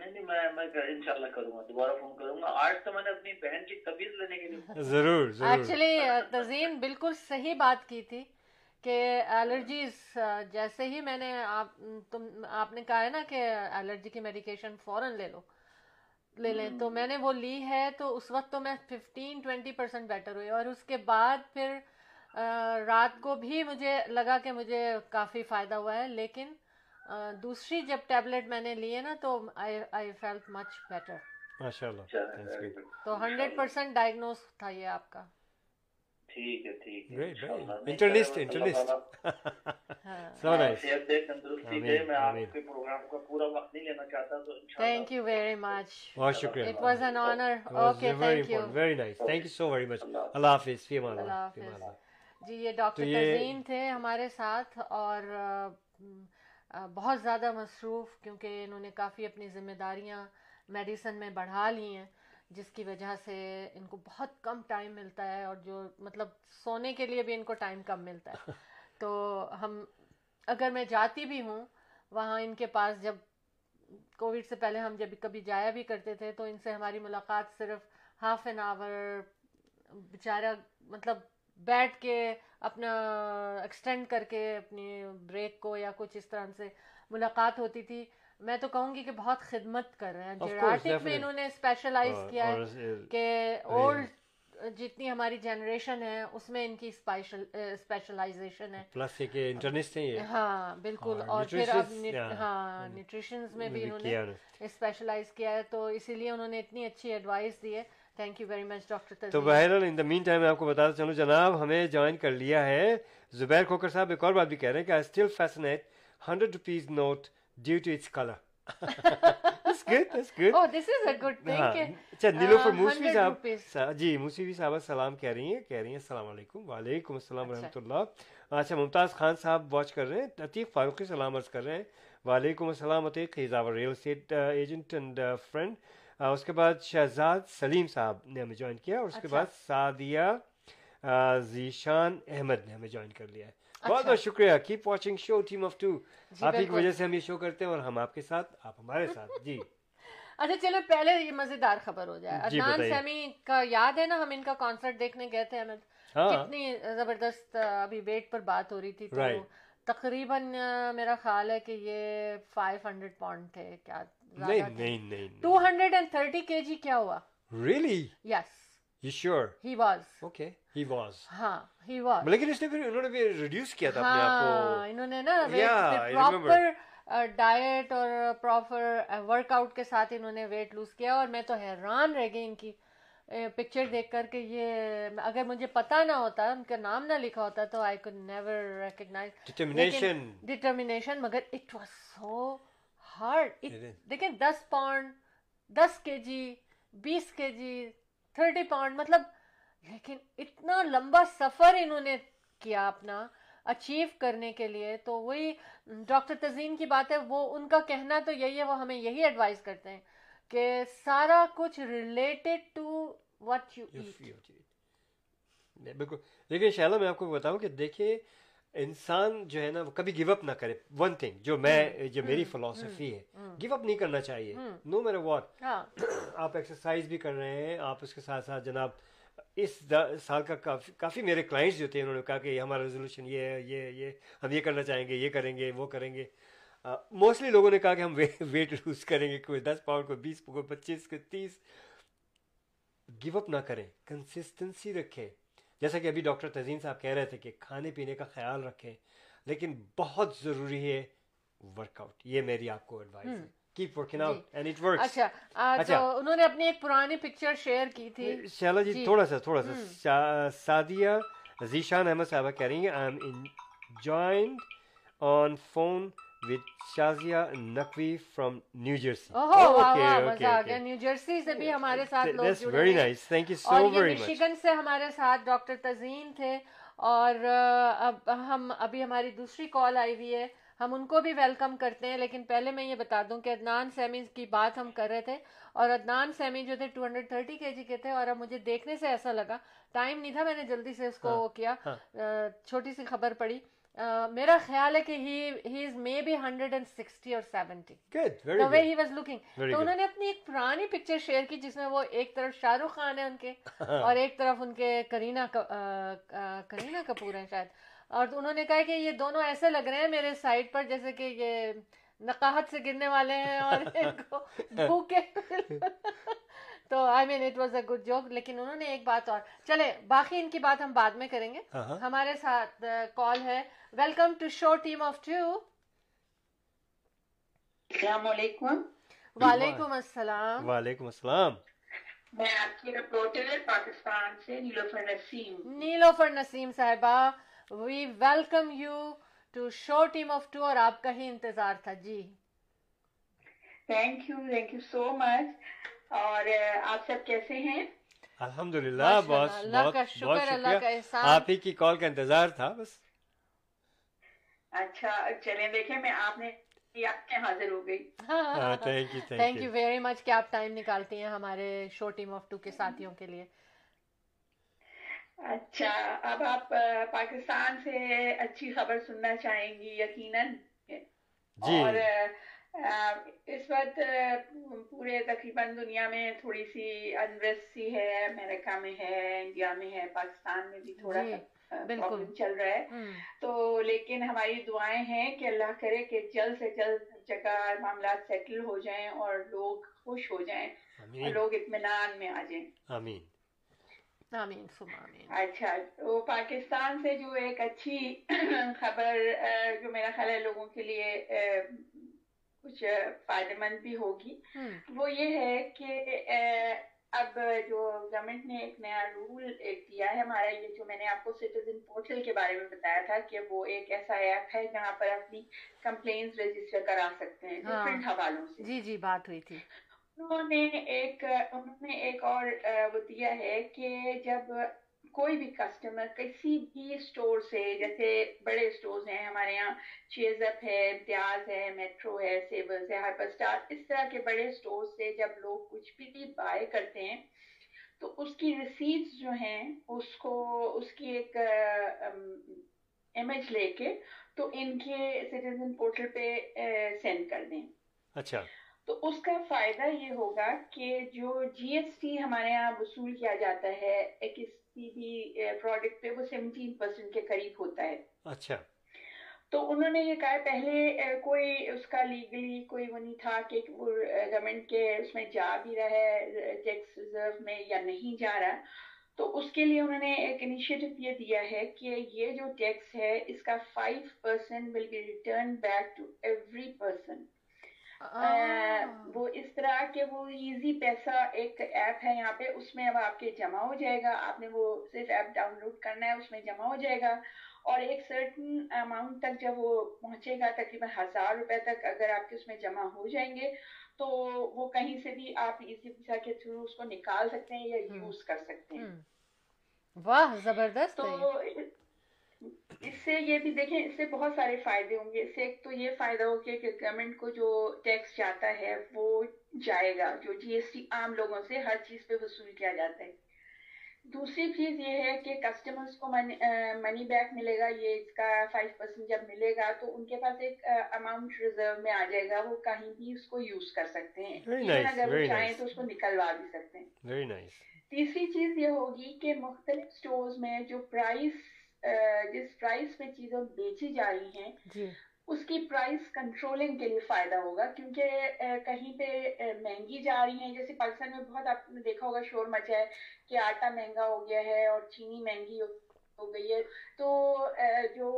نہیں نہیں میں کروں گا دوبارہ فون کروں گا۔ آج تو میں نے اپنی بہن کی لینے کے لیے ضرور ایکچولی تزیم بالکل صحیح بات کی تھی کہ الرجیز جیسے ہی میں نے آپ آپ نے کہا ہے نا کہ الرجی کی میڈیکیشن فوراً لے لو لے لیں۔ تو میں نے وہ لی ہے تو اس وقت تو میں ففٹین ٹوینٹی پرسینٹ بیٹر ہوئی۔ اور اس کے بعد پھر رات کو بھی مجھے لگا کہ مجھے کافی فائدہ ہوا ہے لیکن دوسری جب ٹیبلٹ میں نے لیے نا تو آئی فیلٹ مچ بیٹر۔ ماشاء اللہ تو ہنڈریڈ پرسینٹ ڈائگنوز تھا یہ آپ کا۔ ہاں۔ جی یہ ڈاکٹر تھے ہمارے ساتھ اور بہت زیادہ مصروف کیونکہ انہوں نے کافی اپنی ذمہ داریاں میڈیسن میں بڑھا لی ہیں جس کی وجہ سے ان کو بہت کم ٹائم ملتا ہے اور جو مطلب سونے کے لیے بھی ان کو ٹائم کم ملتا ہے۔ تو ہم اگر میں جاتی بھی ہوں وہاں ان کے پاس جب کووڈ سے پہلے ہم جب کبھی جایا بھی کرتے تھے تو ان سے ہماری ملاقات صرف ہاف این آور بیچارہ مطلب بیٹھ کے اپنا ایکسٹینڈ کر کے اپنی بریک کو یا کچھ اس طرح سے ملاقات ہوتی تھی۔ میں تو کہوں گی کہ بہت خدمت کر رہے ہیں۔ جیراٹک میں انہوں نے اسپیشلائز کیا ہے کہ اولڈ جتنی ہماری جنریشن ہے اس میں ان کی اسپیشلائزیشن ہے۔ پلس یہ کہ انٹرنسٹ ہیں یہ۔ ہاں بالکل۔ اور پھر اب ہاں نیوٹریشنز میں بھی انہوں نے اسپیشلائز کیا ہے۔ تو اسی لیے انہوں نے اتنی اچھی ایڈوائس دی ہے۔ Thank you very much doctor تو بہرحال ان دا مین ٹائم میں آپ کو بتاتا چلوں جناب ہمیں جوائن کر لیا ہے زبیر کھوکر صاحب ایک اور بات بھی کہہ رہے ہیں کہ I still fascinate hundred rupees note due to its colour سلام کہہ رہی ہیں کہہ رہی ہیں السلام علیکم وعلیکم السلام ورحمۃ اللہ۔ اچھا ممتاز خان صاحب واچ کر رہے ہیں عطیق فاروقی سلام عرض کر رہے ہیں۔ وعلیکم السلام Atiq real estate agent and friend اس کے بعد شہزاد سلیم صاحب نے ہمیں جوائن کیا اور اس کے اچھا۔ بعد سعدیہ ذیشان احمد نے ہمیں جوائن کر لیا ہے۔ اچھا۔ بہت بہت شکریہ۔ Keep watching show team of two آپ ہی کی وجہ سے ہم یہ شو کرتے ہیں اور ہم آپ کے ساتھ آپ ہمارے ساتھ۔ جی۔ اچھا چلو پہلے یہ مزیدار خبر ہو جائے۔ جی، عدنان سیمی کا یاد ہے نا ہم ان کا کانسرٹ دیکھنے گئے تھے احمد ہاں۔ کتنی زبردست ابھی ویٹ پر بات ہو رہی تھی تو تقریباً میرا خیال ہے کہ یہ فائیو ہنڈریڈ پاؤنڈ تھے کیا نہیں نہیں نہیں ٹو ہنڈریڈ اینڈ تھرٹی کے جی کیا ہوا؟ Yes sure he was okay he was ہاں ہی واز لیکن اس نے پھر انہوں نے بھی ریڈیوس کیا تھا اپنے کو۔ ہاں، انہوں نے نا پراپر ڈائٹ uh, اور پراپر ورک آؤٹ کے ساتھ انہوں نے ویٹ لوز کیا اور میں تو حیران رہ گئی ان کی پکچر دیکھ کر کہ یہ اگر مجھے پتا نہ ہوتا ان کا نام نہ لکھا ہوتا تو I could never recognise determination مگر اٹ واز سو ہارڈ دیکھیں دس پاؤنڈ دس کے جی بیس کے جی تھرٹی پاؤنڈ مطلب لیکن اتنا لمبا سفر انہوں نے کیا اپنا اچیو کرنے کے لیے۔ تو وہی ڈاکٹر تزین کی بات ہے وہ ان کا کہنا تو یہی ہے وہ ہمیں یہی ایڈوائز کرتے ہیں کہ سارا کچھ ریلیٹڈ ٹو وٹ یو بالکل۔ لیکن شہلا میں آپ کو بتاؤں کہ دیکھیں انسان جو ہے نا وہ کبھی گیو اپ نہ کرے. ون تھنگ جو میں جو میری فلاسفی ہے گیو اپ نہیں کرنا چاہیے. نو میرا واٹ آپ ایکسرسائز بھی کر رہے ہیں آپ اس کے ساتھ ساتھ جناب اس سال کا کافی میرے کلائنٹس جو تھے انہوں نے کہا کہ ہمارا ریزولوشن یہ ہے یہ یہ ہم یہ کرنا چاہیں گے یہ کریں گے وہ کریں گے۔ موسٹلی لوگوں نے کہا کہ ہم ویٹ لوز کریں گے کوئی دس پاؤنڈ کوئی بیس کوئی پچیس کوئی تیس۔ گیو اپ نہ کریں کنسسٹنسی رکھیں۔ جیسا کہ ابھی ڈاکٹر تزین صاحب کہہ رہے تھے کہ کھانے پینے کا خیال رکھیں لیکن بہت ضروری ہے ورک آؤٹ یہ میری آپ کو ایڈوائز ہے. Keep working out and it works اچھا تو انہوں نے اپنی ایک پرانی پکچر شیئر کی تھی. شیلا جی،, جی تھوڑا سا تھوڑا سا. سعدیہ ذیشان احمد صاحبہ کہہ رہی ہیں I am enjoined on phone with Shazia Naqvi from New Jersey New Jersey سے بھی ہمارے ساتھ مشیگن سے ہمارے ساتھ ڈاکٹر تزئین تھے اور اب ہم ابھی ہماری دوسری کال آئی ہوئی ہے ہم ان کو بھی ویلکم کرتے ہیں لیکن پہلے میں یہ بتا دوں کہ عدنان سیمی کی بات ہم کر رہے تھے اور عدنان سیمی جو تھے 230 کے جی کے تھے اور اب مجھے دیکھنے سے ایسا لگا ٹائم نہیں تھا میں نے جلدی سے اس کو وہ کیا چھوٹی سی خبر پڑی میرا خیال ہے کہ he is maybe hundred and sixty اور seventy way he was looking تو انہوں نے اپنی ایک پرانی پکچر شیئر کی جس میں وہ ایک طرف شاہ رخ خان ہیں ان کے اور ایک طرف ان کے کرینا کرینا کپور ہیں شاید. اور انہوں نے کہا کہ یہ دونوں ایسے لگ رہے ہیں میرے سائڈ پر جیسے کہ یہ نقاہت سے گرنے والے ہیں اور ان کو بھوکے تو I mean it was a good joke لیکن انہوں نے ایک بات اور چلے باقی ان کی بات ہم بعد میں کریں گے. Uh-huh. ہمارے ساتھ uh, کال ہے. Welcome to show team of two السلام علیکم. وعلیکم السلام. وعلیکم السلام. میں آپ کی رپورٹر ہے پاکستان سے نیلوفر نسیم. نیلوفر نسیم صاحبہ we welcome you to show team of two اور آپ کا ہی انتظار تھا. جی. Thank you thank you so much اور آپ سب کیسے ہیں؟ الحمد للہ بہت بہت بہت شکریہ۔ آپ ہی کی کال کا انتظار تھا بس۔ اچھا چلیں دیکھیں میں آپ نے حاضر ہو گئی۔ تھینک یو ویری مچ کہ آپ ٹائم نکالتی ہیں ہمارے شو ٹیم آف ٹو کے ساتھیوں کے لیے۔ اچھا اب آپ پاکستان سے اچھی خبر سننا چاہیں گی یقیناً۔ جی۔ اور اس وقت پورے تقریباً دنیا میں تھوڑی سی انویسٹ سی ہے امریکہ میں ہے انڈیا میں ہے پاکستان میں بھی تھوڑا جی، بالکل۔ چل رہا ہے۔ تو لیکن ہماری دعائیں ہیں کہ اللہ کرے کہ جلد سے جلد جگہ معاملات سیٹل ہو جائیں اور لوگ خوش ہو جائیں۔ اور لوگ اطمینان میں آ جائیں۔ آمین۔ آمین آمین۔ اچھا وہ پاکستان سے جو ایک اچھی خبر جو میرا خیال ہے لوگوں کے لیے کچھ فائدہ مند بھی ہوگی۔ ہاں۔ وہ یہ ہے کہ اب جو گورنمنٹ نے ایک نیا رول دیا ہے ہمارا یہ جو میں نے آپ کو سٹیزن پورٹل کے بارے میں بتایا تھا کہ وہ ایک ایسا ایپ ہے جہاں پر اپنی کمپلینس رجسٹر کرا سکتے ہیں ہاں۔ ڈفرینٹ حوالوں سے۔ جی جی بات ہوئی تھی۔ انہوں نے ایک انہوں نے ایک اور وہ دیا ہے کہ جب کوئی بھی کسٹمر کسی بھی اسٹور سے جیسے بڑے اسٹورز ہیں ہمارے یہاں چیز اپ ہے امتیاز ہے میٹرو ہے سیبلز ہے ہائپر اسٹار اس طرح کے بڑے اسٹور سے جب لوگ کچھ بھی بائی کرتے ہیں تو اس کی رسیدس جو ہیں اس کو اس کی ایک امیج لے کے تو ان کے سٹیزن پورٹل پہ سینڈ کر دیں۔ اچھا۔ تو اس کا فائدہ یہ ہوگا کہ جو جی ایس ٹی ہمارے یہاں وصول کیا جاتا ہے ایک اس بھی پروڈکٹ پہ وہ سیونٹین پرسینٹ کے قریب ہوتا ہے۔ اچھا۔ تو انہوں نے یہ کہا پہلے کوئی اس کا لیگلی کوئی وہ نہیں تھا کہ وہ گورنمنٹ کے اس میں جا بھی رہا ہے ٹیکس ریزرو میں یا نہیں جا رہا۔ تو اس کے لیے انہوں نے ایک انیشیٹو یہ دیا ہے کہ یہ جو ٹیکس ہے اس کا five percent will be return back to every person وہ اس طرح کہ وہ ایزی پیسہ ایک ایپ ہے یہاں پہ اس میں اب آپ کے جمع ہو جائے گا۔ آپ نے وہ صرف ایپ ڈاؤن لوڈ کرنا ہے اس میں جمع ہو جائے گا۔ اور ایک سرٹن اماؤنٹ تک جب وہ پہنچے گا تقریباً ہزار روپے تک اگر آپ کے اس میں جمع ہو جائیں گے تو وہ کہیں سے بھی آپ ایزی پیسہ کے تھرو اس کو نکال سکتے ہیں یا یوز کر سکتے ہیں۔ واہ زبردست تو اس سے یہ بھی دیکھیں اس سے بہت سارے فائدے ہوں گے۔ اس سے ایک تو یہ فائدہ ہو کہ گورنمنٹ کو جو ٹیکس جاتا ہے وہ جائے گا جو جی ایس ٹی عام لوگوں سے ہر چیز پہ وصول کیا جاتا ہے۔ دوسری چیز یہ ہے کہ کسٹمرز کو منی بیک ملے گا یہ اس کا فائیو پرسینٹ جب ملے گا تو ان کے پاس ایک اماؤنٹ ریزرو میں آ جائے گا۔ وہ کہیں بھی اس کو یوز کر سکتے ہیں۔ اگر وہ چاہیں تو اس کو نکلوا بھی سکتے ہیں۔ تیسری چیز یہ ہوگی کہ مختلف سٹورز میں جو پرائس جس پرائس پہ چیزیں بیچی جا رہی ہیں جی۔ اس کی پرائس کنٹرولنگ کے لیے فائدہ ہوگا کیونکہ کہیں پہ مہنگی جا رہی ہیں جیسے پاکستان میں بہت آپ نے دیکھا ہوگا شور مچا ہے کہ آٹا مہنگا ہو گیا ہے اور چینی مہنگی ہو گئی ہے تو جو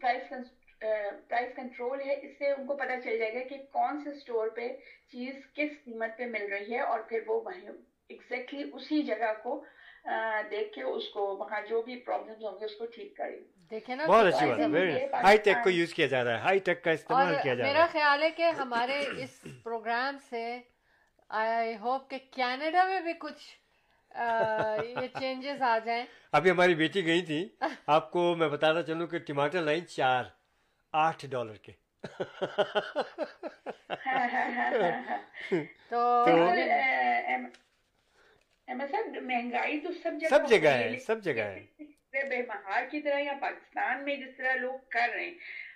پرائس پرائس کنٹرول ہے اس سے ان کو پتہ چل جائے گا کہ کون سے سٹور پہ چیز کس قیمت پہ مل رہی ہے اور پھر وہ وہیں ایگزیکٹلی اسی جگہ کو دیکھ کے اس کو وہاں جو بھی پرابلمز ہوں گے اس کو ٹھیک کریں۔ بہت اچھی بات ہائی ٹیک کو یوز کیا جا رہا ہے ہائی ٹیک کا استعمال کیا جا رہا ہے۔ میرا خیال ہے کہ ہمارے اس پروگرام سے آئی ہوپ کہ کینیڈا میں بھی کچھ یہ چینجز آ جائیں۔ ابھی ہماری بیٹی گئی تھی۔ آپ کو میں بتاتا چلوں کہ ٹماٹر لائن چار آٹھ ڈالر کے۔ تو مہنگائی تو سب جگہ سب جگہ ہے سب جگہ ہے۔ بے مہار کی طرح یا پاکستان میں جس طرح لوگ کر رہے ہیں۔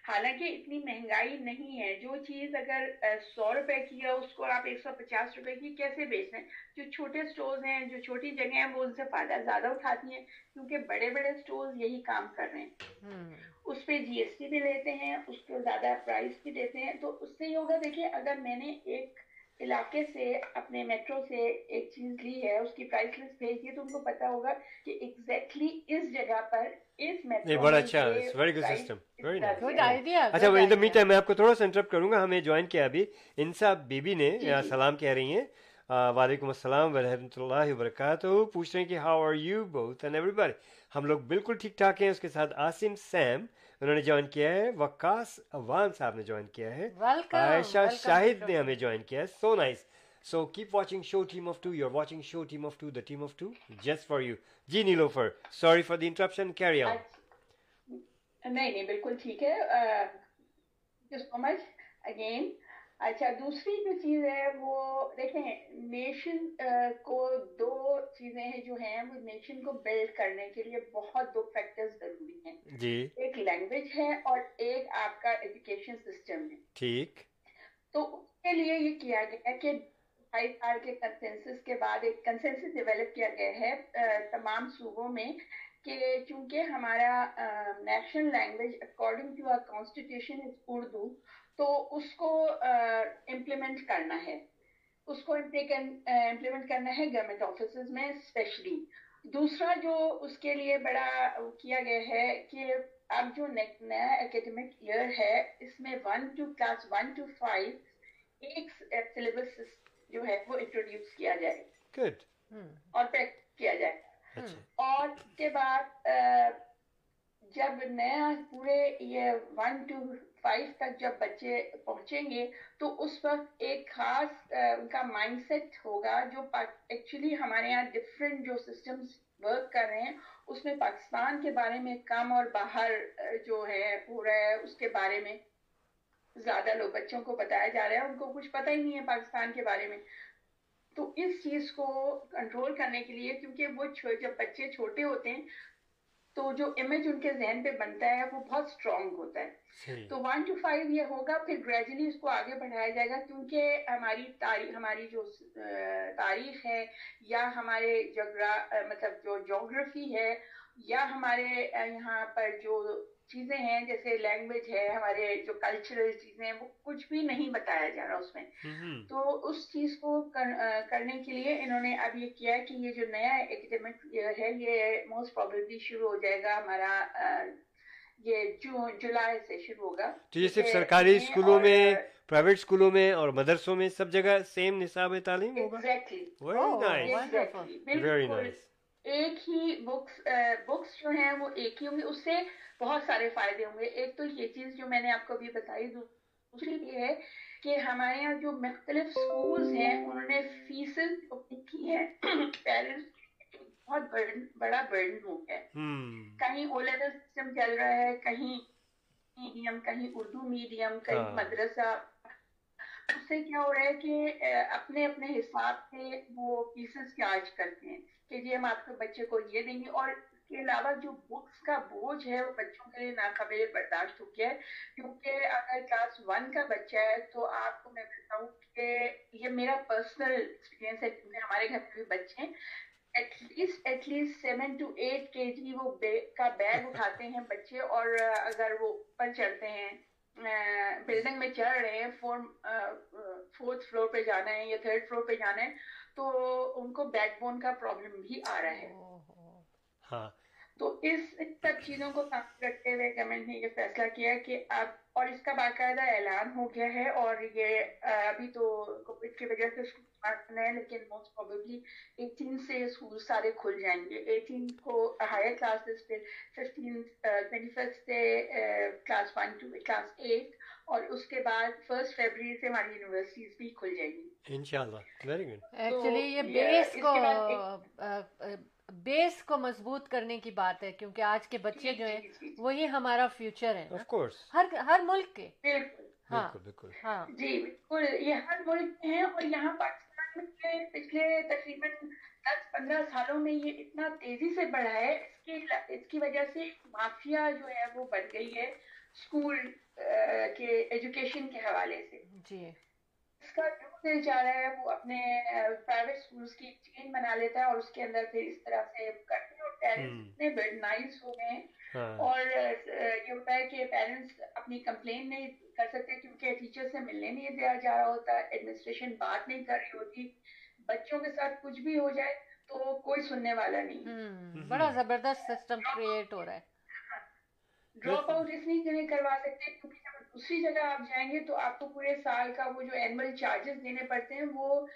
حالانکہ اتنی مہنگائی نہیں ہے۔ جو چیز اگر سو روپے کی ہے اس کو آپ ایک سو پچاس روپے کی کیسے بیچ رہے ہیں؟ جو چھوٹے سٹورز ہیں جو چھوٹی جگہ ہیں وہ ان سے فائدہ زیادہ اٹھاتی ہیں کیونکہ بڑے بڑے سٹورز یہی کام کر رہے ہیں۔ اس پہ جی ایس ٹی بھی لیتے ہیں اس پہ زیادہ پرائز بھی دیتے ہیں۔ تو اس سے یہ ہوگا دیکھیں اگر میں نے ایک علاقے سے اپنے میٹرو سے ایک چیز لی ہے اس کی پرائس لسٹ بھیج دی تو ان کو پتا ہوگا کہ ایگزیکٹلی اس جگہ پر اس میٹرو بڑا اچھا ویری گڈ سسٹم اچھا ان دا میٹر میں آپ کو تھوڑا سا انٹرپٹ کروں گا ہمیں جوائن کیا ابھی انسا بی بی نے جی، جی۔ سلام کہہ رہی ہیں وعلیکم السلام ورحمۃ اللہ وبرکاتہ پوچھ رہے ہیں کہ ہاؤ آر یو بہت اینڈ ایوری بڑی ہم لوگ بالکل ٹھیک ٹھاک ہیں اس کے ساتھ آسم سیم انہوں نے جوائن کیا ہے وکاس اوان صاحب نے جوائن کیا ہے۔ عائشہ شاہد نے ہمیں جوائن کیا ہے۔ So nice so keep watching show team of two you are watching show team of two the team of two just for you G Nilofar sorry for the interruption carry on نہیں نہیں بالکل ٹھیک ہے۔ سو much again اچھا دوسری جو چیز ہے وہ دیکھیں نیشن کو دو چیزیں ہیں جو ہیں وہ نیشن کو بلڈ کرنے کے لیے بہت دو فیکٹرز ضروری ہیں۔ جی۔ ایک لینگویج ہے اور ایک آپ کا ایجوکیشن سسٹم ہے۔ ٹھیک۔ تو اس کے لیے یہ کیا گیا کہ فائیو سال کے کنسنسس کے بعد ایک کنسنسس ڈیولپ کیا گیا ہے تمام صوبوں میں کہ چونکہ ہمارا national language according to our constitution is Urdu تو اس کو امپلیمنٹ کرنا ہے۔ اس کو امپلیمنٹ کرنا ہے گورنمنٹ آفیسز میں اسپیشلی دوسرا جو اس کے لیے بڑا کیا گیا ہے کہ اب جو نیا اکیڈمک ایئر ہے اس میں one two class one two five ایک سلیبس جو ہے وہ انٹروڈیوس کیا جائے۔ Good. اور پیک کیا جائے۔ اچھا۔ اور اس کے بعد جب نیا پورے یہ ون ٹو فائیو تک جب بچے پہنچیں گے، تو اس وقت ایک خاص ان کا مائنڈ سیٹ ہوگا جو ایکچولی ہمارے یہاں ڈفرینٹ جو سسٹمز ورک کر رہے ہیں، اس میں پاکستان کے بارے میں کم اور باہر جو ہے، ہو رہا ہے، اس کے بارے میں زیادہ لوگ بچوں کو بتایا جا رہا ہے، ان کو کچھ پتہ ہی نہیں ہے پاکستان کے بارے میں۔ تو اس چیز کو کنٹرول کرنے کے لیے، کیونکہ وہ جب بچے چھوٹے ہوتے ہیں تو جو امیج ان کے ذہن پہ بنتا ہے وہ بہت اسٹرانگ ہوتا ہے۔ تو ون ٹو فائیو یہ ہوگا پھر گریجولی اس کو آگے بڑھایا جائے گا کیونکہ ہماری تاریخ ہماری جو تاریخ ہے یا ہمارے جغرا مطلب جو جغرافی ہے یا ہمارے یہاں پر جو چیزیں ہیں جیسے لینگویج ہے ہمارے جو کلچرل چیزیں ہیں وہ کچھ بھی نہیں بتایا جا رہا اس میں۔ تو اس چیز کو کرنے کے لیے انہوں نے اب یہ کیا کہ یہ جو نیا ایکڈیمک ایئر ہے یہ موسٹ پرابیبلی شروع ہو جائے گا ہمارا یہ جون جولائی سے شروع ہوگا۔ تو یہ صرف سرکاری اسکولوں میں پرائیویٹ اسکولوں میں اور مدرسوں میں سب جگہ سیم نصاب تعلیم ہوگا؟ ایک ہی بکس بکس جو ہیں وہ ایک ہی ہوں گے اس سے بہت سارے فائدے ہوں گے۔ ایک تو یہ چیز جو میں نے آپ کو ابھی بتائی دوسری یہ ہے کہ ہمارے یہاں جو مختلف اسکولز ہیں انہوں نے فیسز کی ہیں پیرنٹس بہت برڈن بڑا برڈن ہو گیا کہیں او لیول سسٹم چل رہا ہے کہیں میڈیم کہیں اردو میڈیم کہیں ہاں۔ مدرسہ۔ اس سے کیا ہو رہا ہے کہ اپنے اپنے حساب سے وہ فیسز چارج کرتے ہیں۔ کہ جی ہم آپ کے بچے کو یہ دیں گے اور اس کے علاوہ جو بکس کا بوجھ ہے وہ بچوں کے لیے ناقابل برداشت ہو گیا ہے۔ کیونکہ اگر کلاس ون کا بچہ ہے تو آپ کو میں بتاؤں کہ یہ میرا پرسنل ایکسپیرینس ہے۔ کیونکہ ہمارے گھر پہ بھی بچے ہیں۔ At least at least seven to eight کے جی وہ کا بیگ اٹھاتے ہیں بچے اور اگر وہ اوپر چڑھتے ہیں بلڈنگ میں چڑھ رہے ہیں فور فورتھ فلور پہ جانا ہے یا تھرڈ فلور پہ جانا ہے تو ان کو بیک بون کا پرابلم بھی آ رہا ہے۔ ہاں۔ تو اس سب چیزوں کو سامنے رکھتے ہوئے گورنمنٹ نے یہ فیصلہ کیا کہ اب اور اس کا باقاعدہ اعلان ہو گیا ہے اور یہ ابھی تو کووڈ کی وجہ سے ہیں لیکن موسٹ پروبیبلی ایٹین سے اسکول سارے کھل جائیں گے۔ ایٹین کو ہائر کلاسز پھر ففٹین ٹوینٹی فسٹ سے class one to class eight اور اس کے بعد فرسٹ فیبری سے ہماری یونیورسٹیز بھی کھل جائیں گی۔ انشاءاللہ ویری گڈ ایکچولی یہ بیس کو کے بیس کو مضبوط کرنے کی بات ہے کیونکہ آج کے بچے جو ہیں جی، جی، جی۔ وہی ہمارا فیوچر ہے۔ نا آف کورس ہر ہر ملک کے۔ بالکل۔ ہاں۔ بالکل ہاں۔ جی بالکل۔ یہ ہر ملک میں ہے اور یہاں پاکستان میں پچھلے تقریباً دس پندرہ سالوں میں یہ اتنا تیزی سے بڑھا ہے۔ اس کی اس کی وجہ سے مافیا جو ہے وہ بڑھ گئی ہے۔ اسکول کے ایجوکیشن کے حوالے سے۔ جی۔ اس کا جو دل چاہ رہا ہے وہ اپنے پرائیویٹ اسکولس کی چین بنا لیتا ہے اور اس کے اندر پھر اس طرح سے کرتے ہیں اور پیرنٹس۔ اتنے برڈنائز ہو گئے ہیں۔ ہاں۔ اور یہ ہوتا ہے کہ پیرنٹس اپنی کمپلین نہیں کر سکتے کیونکہ ٹیچر سے ملنے نہیں دیا جا رہا ہوتا ایڈمنسٹریشن بات نہیں کر رہی ہوتی بچوں کے ساتھ کچھ بھی ہو جائے تو کوئی سننے والا نہیں۔ بڑا زبردست سسٹم کریٹ ہو رہا ہے۔ ڈراپ آؤٹ اس لیے نہیں کروا سکتے کیونکہ جب دوسری جگہ آپ جائیں گے تو آپ کو پورے سال کا وہ جو اینول چارجز دینے پڑتے ہیں وہ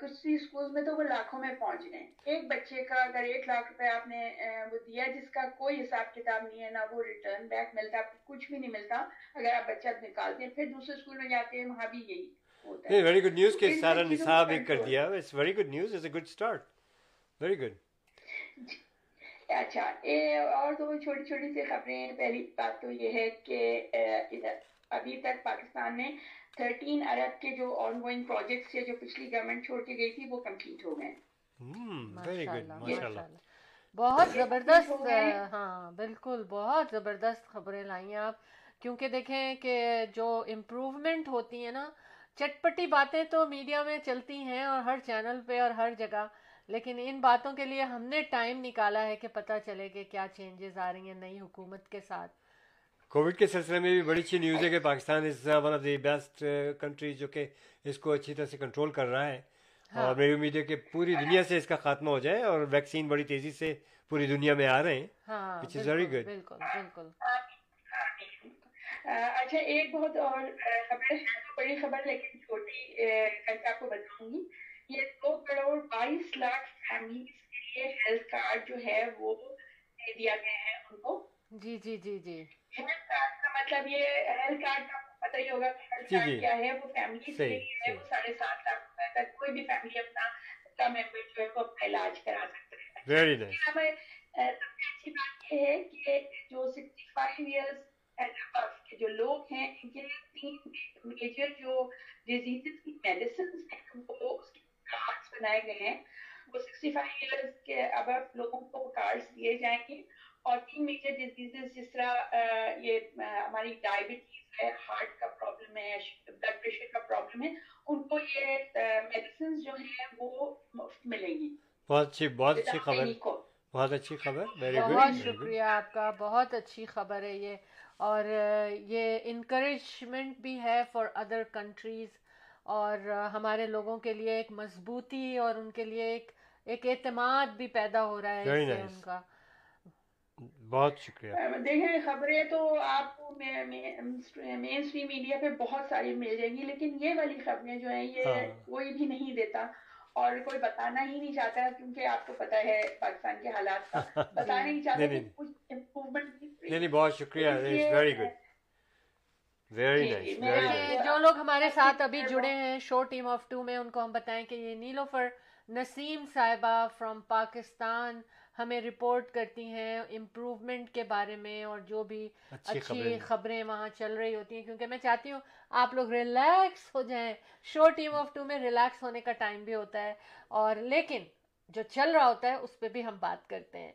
کچھ سی اسکول میں تو وہ لاکھوں میں پہنچ گئے ایک بچے کا اگر ایک لاکھ روپے آپ نے وہ دیا جس کا کوئی حساب کتاب نہیں ہے نہ وہ ریٹرن بیک ملتا آپ کو کچھ بھی نہیں ملتا اگر آپ بچہ نکالتے ہیں پھر دوسرے اسکول میں جاتے ہیں وہاں بھی یہی ہوتا ہے۔ نہیں ویری گڈ نیوز ان سارا نصاب ایک کر دیا۔ Very good news is a good start very good اچھا اور دو چھوٹی چھوٹی سی خبریں پہلی بات تو یہ ہے کہ ادھر ابھی تک پاکستان نے تھرٹین ارب کے جو آن گوئنگ پروجیکٹس یا جو پچھلی گورنمنٹ چھوڑ کے گئی تھی وہ کمپلیٹ ہو گئے۔ بہت زبردست۔ ہاں بالکل بہت زبردست خبریں لائی ہیں آپ۔ کیونکہ دیکھیں کہ جو امپروومنٹ ہوتی ہیں نا چٹپٹی باتیں تو میڈیا میں چلتی ہیں اور ہر چینل پہ اور ہر جگہ۔ لیکن ان باتوں کے لیے ہم نے ٹائم نکالا ہے کہ پتہ چلے کہ کیا چینجز آ رہی ہیں نئی حکومت کے ساتھ۔ کووڈ کے سلسلے میں بھی بڑی اچھی نیوز ہے کہ Pakistan is one of the best countries جو کہ اس کو اچھی طرح سے کنٹرول کر رہا ہے۔ اور میری امید ہے کہ پوری دنیا سے اس کا خاتمہ ہو جائے اور ویکسین بڑی تیزی سے پوری دنیا میں آ رہے ہیں۔ ہاں بالکل. بالکل۔ اچھا ایک بہت اور خبر ہے بڑی خبر لیکن چھوٹی کر کے آپ کو بتاؤں گی۔ یہ دو کروڑ بائیس لاکھ فیملیز کے لیے ہیلتھ کارڈ جو ہے وہ دے دیا گیا ہے ان کو جی جی جی جی ہیلتھ کارڈ کا مطلب یہ ہیلتھ کارڈ کا پتہ ہی ہوگا کہ ہیلتھ جی، کارڈ جی۔ کیا ہے وہ فیملیز کے لیے ہے وہ۔ ساڑھے سات لاکھ روپے تک کوئی بھی فیملی اپنا کا ممبر جو ہے وہ اپنا علاج کرا سکتے ہیں ویری نائس ہمیں سب سے اچھی بات یہ ہے کہ جو سکسٹی فائیو ایئرس کے جو لوگ ہیں ان کے لیے تین میجر جو ڈیزیز کی میڈیسنس ہیں وہ اس کے کارڈس بنائے گئے ہیں۔ وہ سکسٹی فائیو ایئرس کے ابو لوگوں کو کارڈس دیے جائیں گے۔ اور تین میجر ڈیزیزز جس طرح یہ ہماری ڈائبٹیز ہے ہارٹ کا پرابلم ہے بلڈ پریشر کا پرابلم ہے ان کو یہ میڈیسنس جو ہیں وہ مفت ملیں گی۔ بہت اچھی بہت اچھی خبر. بہت اچھی خبر ویری بہت گڈ شکریہ آپ کا بہت اچھی خبر ہے یہ۔ اور یہ انکریجمنٹ بھی ہے فار ادر کنٹریز اور ہمارے لوگوں کے لیے ایک مضبوطی اور ان کے لیے ایک ایک اعتماد بھی پیدا ہو رہا ہے nice. ان کا۔ بہت شکریہ۔ دیکھیں خبریں تو آپ کو مین اسٹریم میڈیا پہ بہت ساری مل جائیں گی لیکن یہ والی خبریں جو ہیں یہ ہاں۔ کوئی بھی نہیں دیتا اور کوئی بتانا ہی نہیں چاہتا کیونکہ آپ کو پتا ہے پاکستان کے حالات کا۔ بتانا نہیں چاہتا نہیں بہت شکریہ ویری نائس جو لوگ ہمارے ساتھ ابھی جڑے ہیں شو ٹیم آف ٹو میں ان کو ہم بتائیں کہ یہ نیلوفر نسیم صاحبہ فرام پاکستان ہمیں رپورٹ کرتی ہیں امپروومنٹ کے بارے میں اور جو بھی اچھی اچھی خبریں خبریں وہاں چل رہی ہوتی ہیں کیونکہ میں چاہتی ہوں آپ لوگ ریلیکس ہو جائیں۔ شو ٹیم آف ٹو میں ریلیکس ہونے کا ٹائم بھی ہوتا ہے۔ اور لیکن جو چل رہا ہوتا ہے اس پہ بھی ہم بات کرتے ہیں۔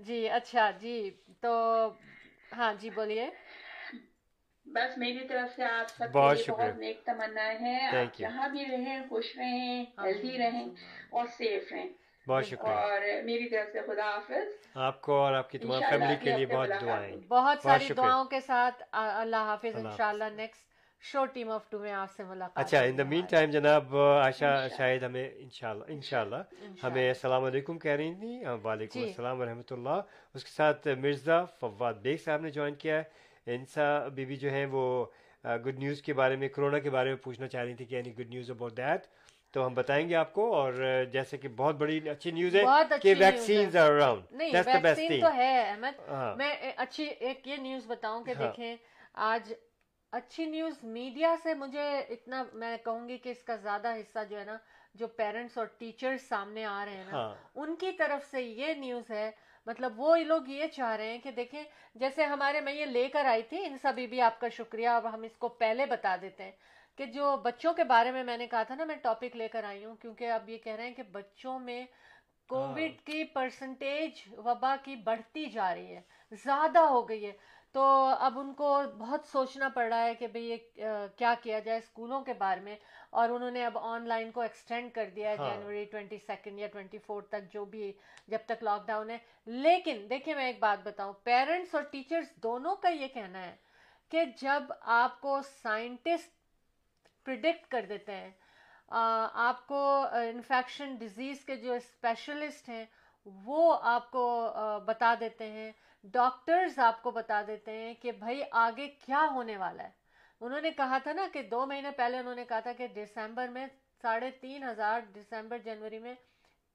جی اچھا جی تو ہاں جی بولیے۔ بس میری طرف سے آپ سب کے بہت لیے شکریہ۔ بہت نیک تمنا ہے آپ. جہاں بھی رہیں خوش رہیں ہیلدی رہیں اور سیف رہیں بہت شکریہ اور میری طرف سے خدا حافظ آپ کو اور آپ کی تمام فیملی کے لیے بہت دعائیں۔ بہت ساری شکریہ۔ دعاؤں کے ساتھ اللہ حافظ اللہ انشاءاللہ next show team of two میں آپ سے ملاقات اچھا ان دا مین۔ ٹائم جناب عائشہ انشاءاللہ۔ شاید ہمیں انشاءاللہ انشاءاللہ۔ ہمیں السلام علیکم کہہ رہی تھیں وعلیکم جی۔ السلام ورحمۃ اللہ اس کے ساتھ مرزا فواد بیگ صاحب نے جوائن کیا ہے انسا بی بی جو ہیں وہ گڈ نیوز کے بارے میں کرونا کے بارے میں پوچھنا چاہ رہی تھی کہ any good news about that تو ہم بتائیں گے آپ کو اور جیسے کہ بہت بڑی اچھی نیوز ہے کہ ویکسینز۔ آر اراؤنڈ نہیں that's the best vaccine thing تو ہے احمد۔ ہاں۔ میں اچھی ایک یہ نیوز بتاؤں کہ ہاں۔ دیکھیں آج اچھی نیوز میڈیا سے مجھے اتنا میں کہوں گی کہ اس کا زیادہ حصہ جو ہے نا جو پیرنٹس اور ٹیچرز سامنے آ رہے ہیں نا ہاں۔ ان کی طرف سے یہ نیوز ہے مطلب وہ لوگ یہ چاہ رہے ہیں کہ دیکھیں جیسے ہمارے میں یہ لے کر آئی تھی ان سبھی بھی آپ کا شکریہ اب ہم اس کو پہلے بتا دیتے ہیں کہ جو بچوں کے بارے میں میں نے کہا تھا نا میں ٹاپک لے کر آئی ہوں کیونکہ اب یہ کہہ رہے ہیں کہ بچوں میں کووڈ کی پرسنٹیج وبا کی بڑھتی جا رہی ہے زیادہ ہو گئی ہے۔ تو اب ان کو بہت سوچنا پڑ رہا ہے کہ بھئی یہ کیا کیا جائے اسکولوں کے بارے میں۔ اور انہوں نے اب آن لائن کو ایکسٹینڈ کر دیا ہے ہاں۔ جنوری ٹوئنٹی سیکنڈ یا ٹوئنٹی فور تک جو بھی جب تک لاک ڈاؤن ہے۔ لیکن دیکھیں میں ایک بات بتاؤں پیرنٹس اور ٹیچرز دونوں کا یہ کہنا ہے کہ جب آپ کو سائنٹسٹ پرڈکٹ کر دیتے ہیں آپ کو انفیکشن ڈیزیز کے جو اسپیشلسٹ ہیں وہ آپ کو بتا دیتے ہیں۔ ڈاکٹرز آپ کو بتا دیتے ہیں کہ بھائی آگے کیا ہونے والا ہے۔ انہوں نے کہا تھا نا کہ دو مہینے پہلے انہوں نے کہا تھا کہ دسمبر میں ساڑھے تین ہزار، دسمبر، جنوری میں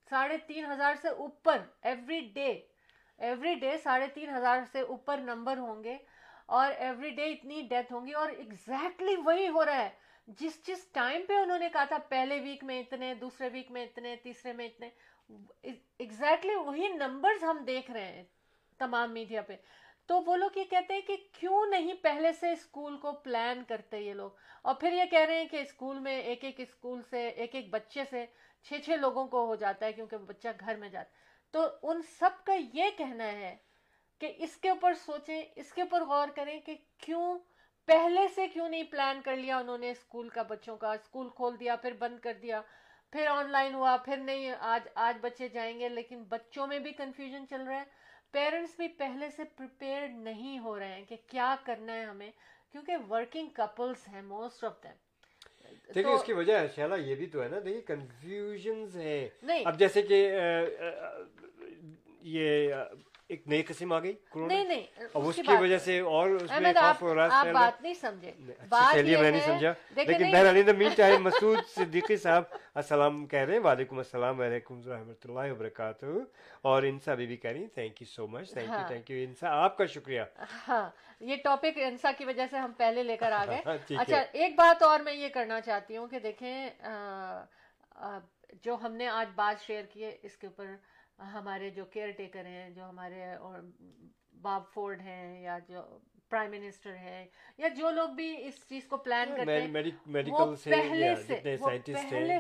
ساڑھے تین ہزار سے اوپر ایوری ڈے ایوری ڈے ساڑھے تین ہزار سے اوپر نمبر ہوں گے اور ایوری ڈے اتنی ڈیتھ ہوں گی اور ایگزیکٹلی وہی ہو رہا ہے۔ جس جس ٹائم پہ انہوں نے کہا تھا پہلے ویک میں اتنے، دوسرے ویک میں اتنے، تیسرے میں اتنے ایگزیکٹلی وہی نمبرز ہم دیکھ رہے ہیں تمام میڈیا پہ۔ تو وہ لوگ یہ کہتے ہیں کہ کیوں نہیں پہلے سے اسکول کو پلان کرتے یہ لوگ؟ اور پھر یہ کہہ رہے ہیں کہ اسکول میں ایک ایک اسکول سے ایک ایک بچے سے چھ چھ لوگوں کو ہو جاتا ہے کیونکہ بچہ گھر میں جاتا تو ان سب کا یہ کہنا ہے کہ اس کے اوپر سوچیں، اس کے اوپر غور کریں کہ کیوں پہلے سے کیوں نہیں پلان کر لیا انہوں نے اسکول کا بچوں کا؟ اسکول کھول دیا، پھر بند کر دیا، پھر آن لائن ہوا، پھر نہیں، آج آج بچے جائیں گے، لیکن بچوں میں بھی کنفیوژن چل رہا ہے۔ پیرنٹس بھی پہلے سے پریپیئر نہیں ہو رہے ہیں کہ کیا کرنا ہے ہمیں کیونکہ ورکنگ کپلس ہیں موسٹ آف دیم دیکھیں اس کی وجہ ہے شیلا یہ بھی تو ہے نا دیکھیے کنفیوژنز ہے اب جیسے کہ یہ ایک نئی قسم آ گئی نہیں نہیں اب اس کی وجہ۔ سے اور اس میں خوف آپ۔ بات نہیں سمجھے چلیے یہ میں نہیں سمجھا لیکن بہرحال ان مین ٹائم مسعود صدیقی صاحب السلام کہہ رہے ہیں وعلیکم السلام وعلیکم رحمۃ اللہ وبرکاتہ اور انسا بی بھی کہہ رہی ہیں thank you so much thank you ہاں۔ تھینک یو انسا آپ کا شکریہ ہاں یہ ٹاپک انسا کی وجہ سے ہم پہلے لے کر آ ہاں، گئے ٹھیک اچھا۔ ایک بات اور میں یہ کرنا چاہتی ہوں کہ دیکھیں جو ہم نے آج بات شیئر کی ہے اس کے اوپر ہمارے جو کیئر ٹیکر ہیں جو ہمارے اور باب فورڈ ہیں یا جو پرائم منسٹر ہیں یا جو لوگ بھی اس چیز کو پلان کرتے ہیں پہلے سے- وہ پہلے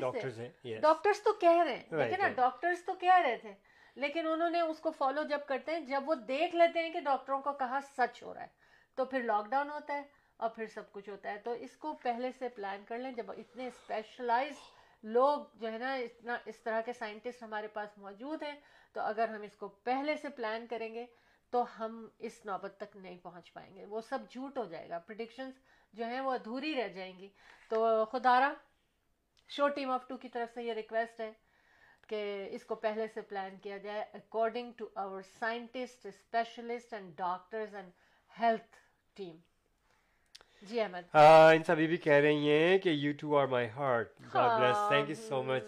ڈاکٹرز تو کہہ رہے ہیں نا right. ڈاکٹرز تو کہہ رہے تھے۔ لیکن انہوں نے اس کو فالو جب کرتے ہیں جب وہ دیکھ لیتے ہیں کہ ڈاکٹروں کو کہا سچ ہو رہا ہے تو پھر لاک ڈاؤن ہوتا ہے اور پھر سب کچھ ہوتا ہے۔ تو اس کو پہلے سے پلان کر لیں جب اتنے اسپیشلائز لوگ جو ہے نا اتنا اس طرح کے سائنٹسٹ ہمارے پاس موجود ہیں، تو اگر ہم اس کو پہلے سے پلان کریں گے، تو ہم اس نوبت تک نہیں پہنچ پائیں گے۔ وہ سب جھوٹ ہو جائے گا۔ پرڈکشنز جو ہیں، وہ ادھوری رہ جائیں گی۔ تو خدارہ شو ٹیم آف ٹو کی طرف سے یہ ریکویسٹ ہے کہ اس کو پہلے سے پلان کیا جائے۔ According to our scientist specialist and doctors and health team G Ahmed. Insa Bibi کہہ رہی ہیں کہ you two are my heart bless thank you so much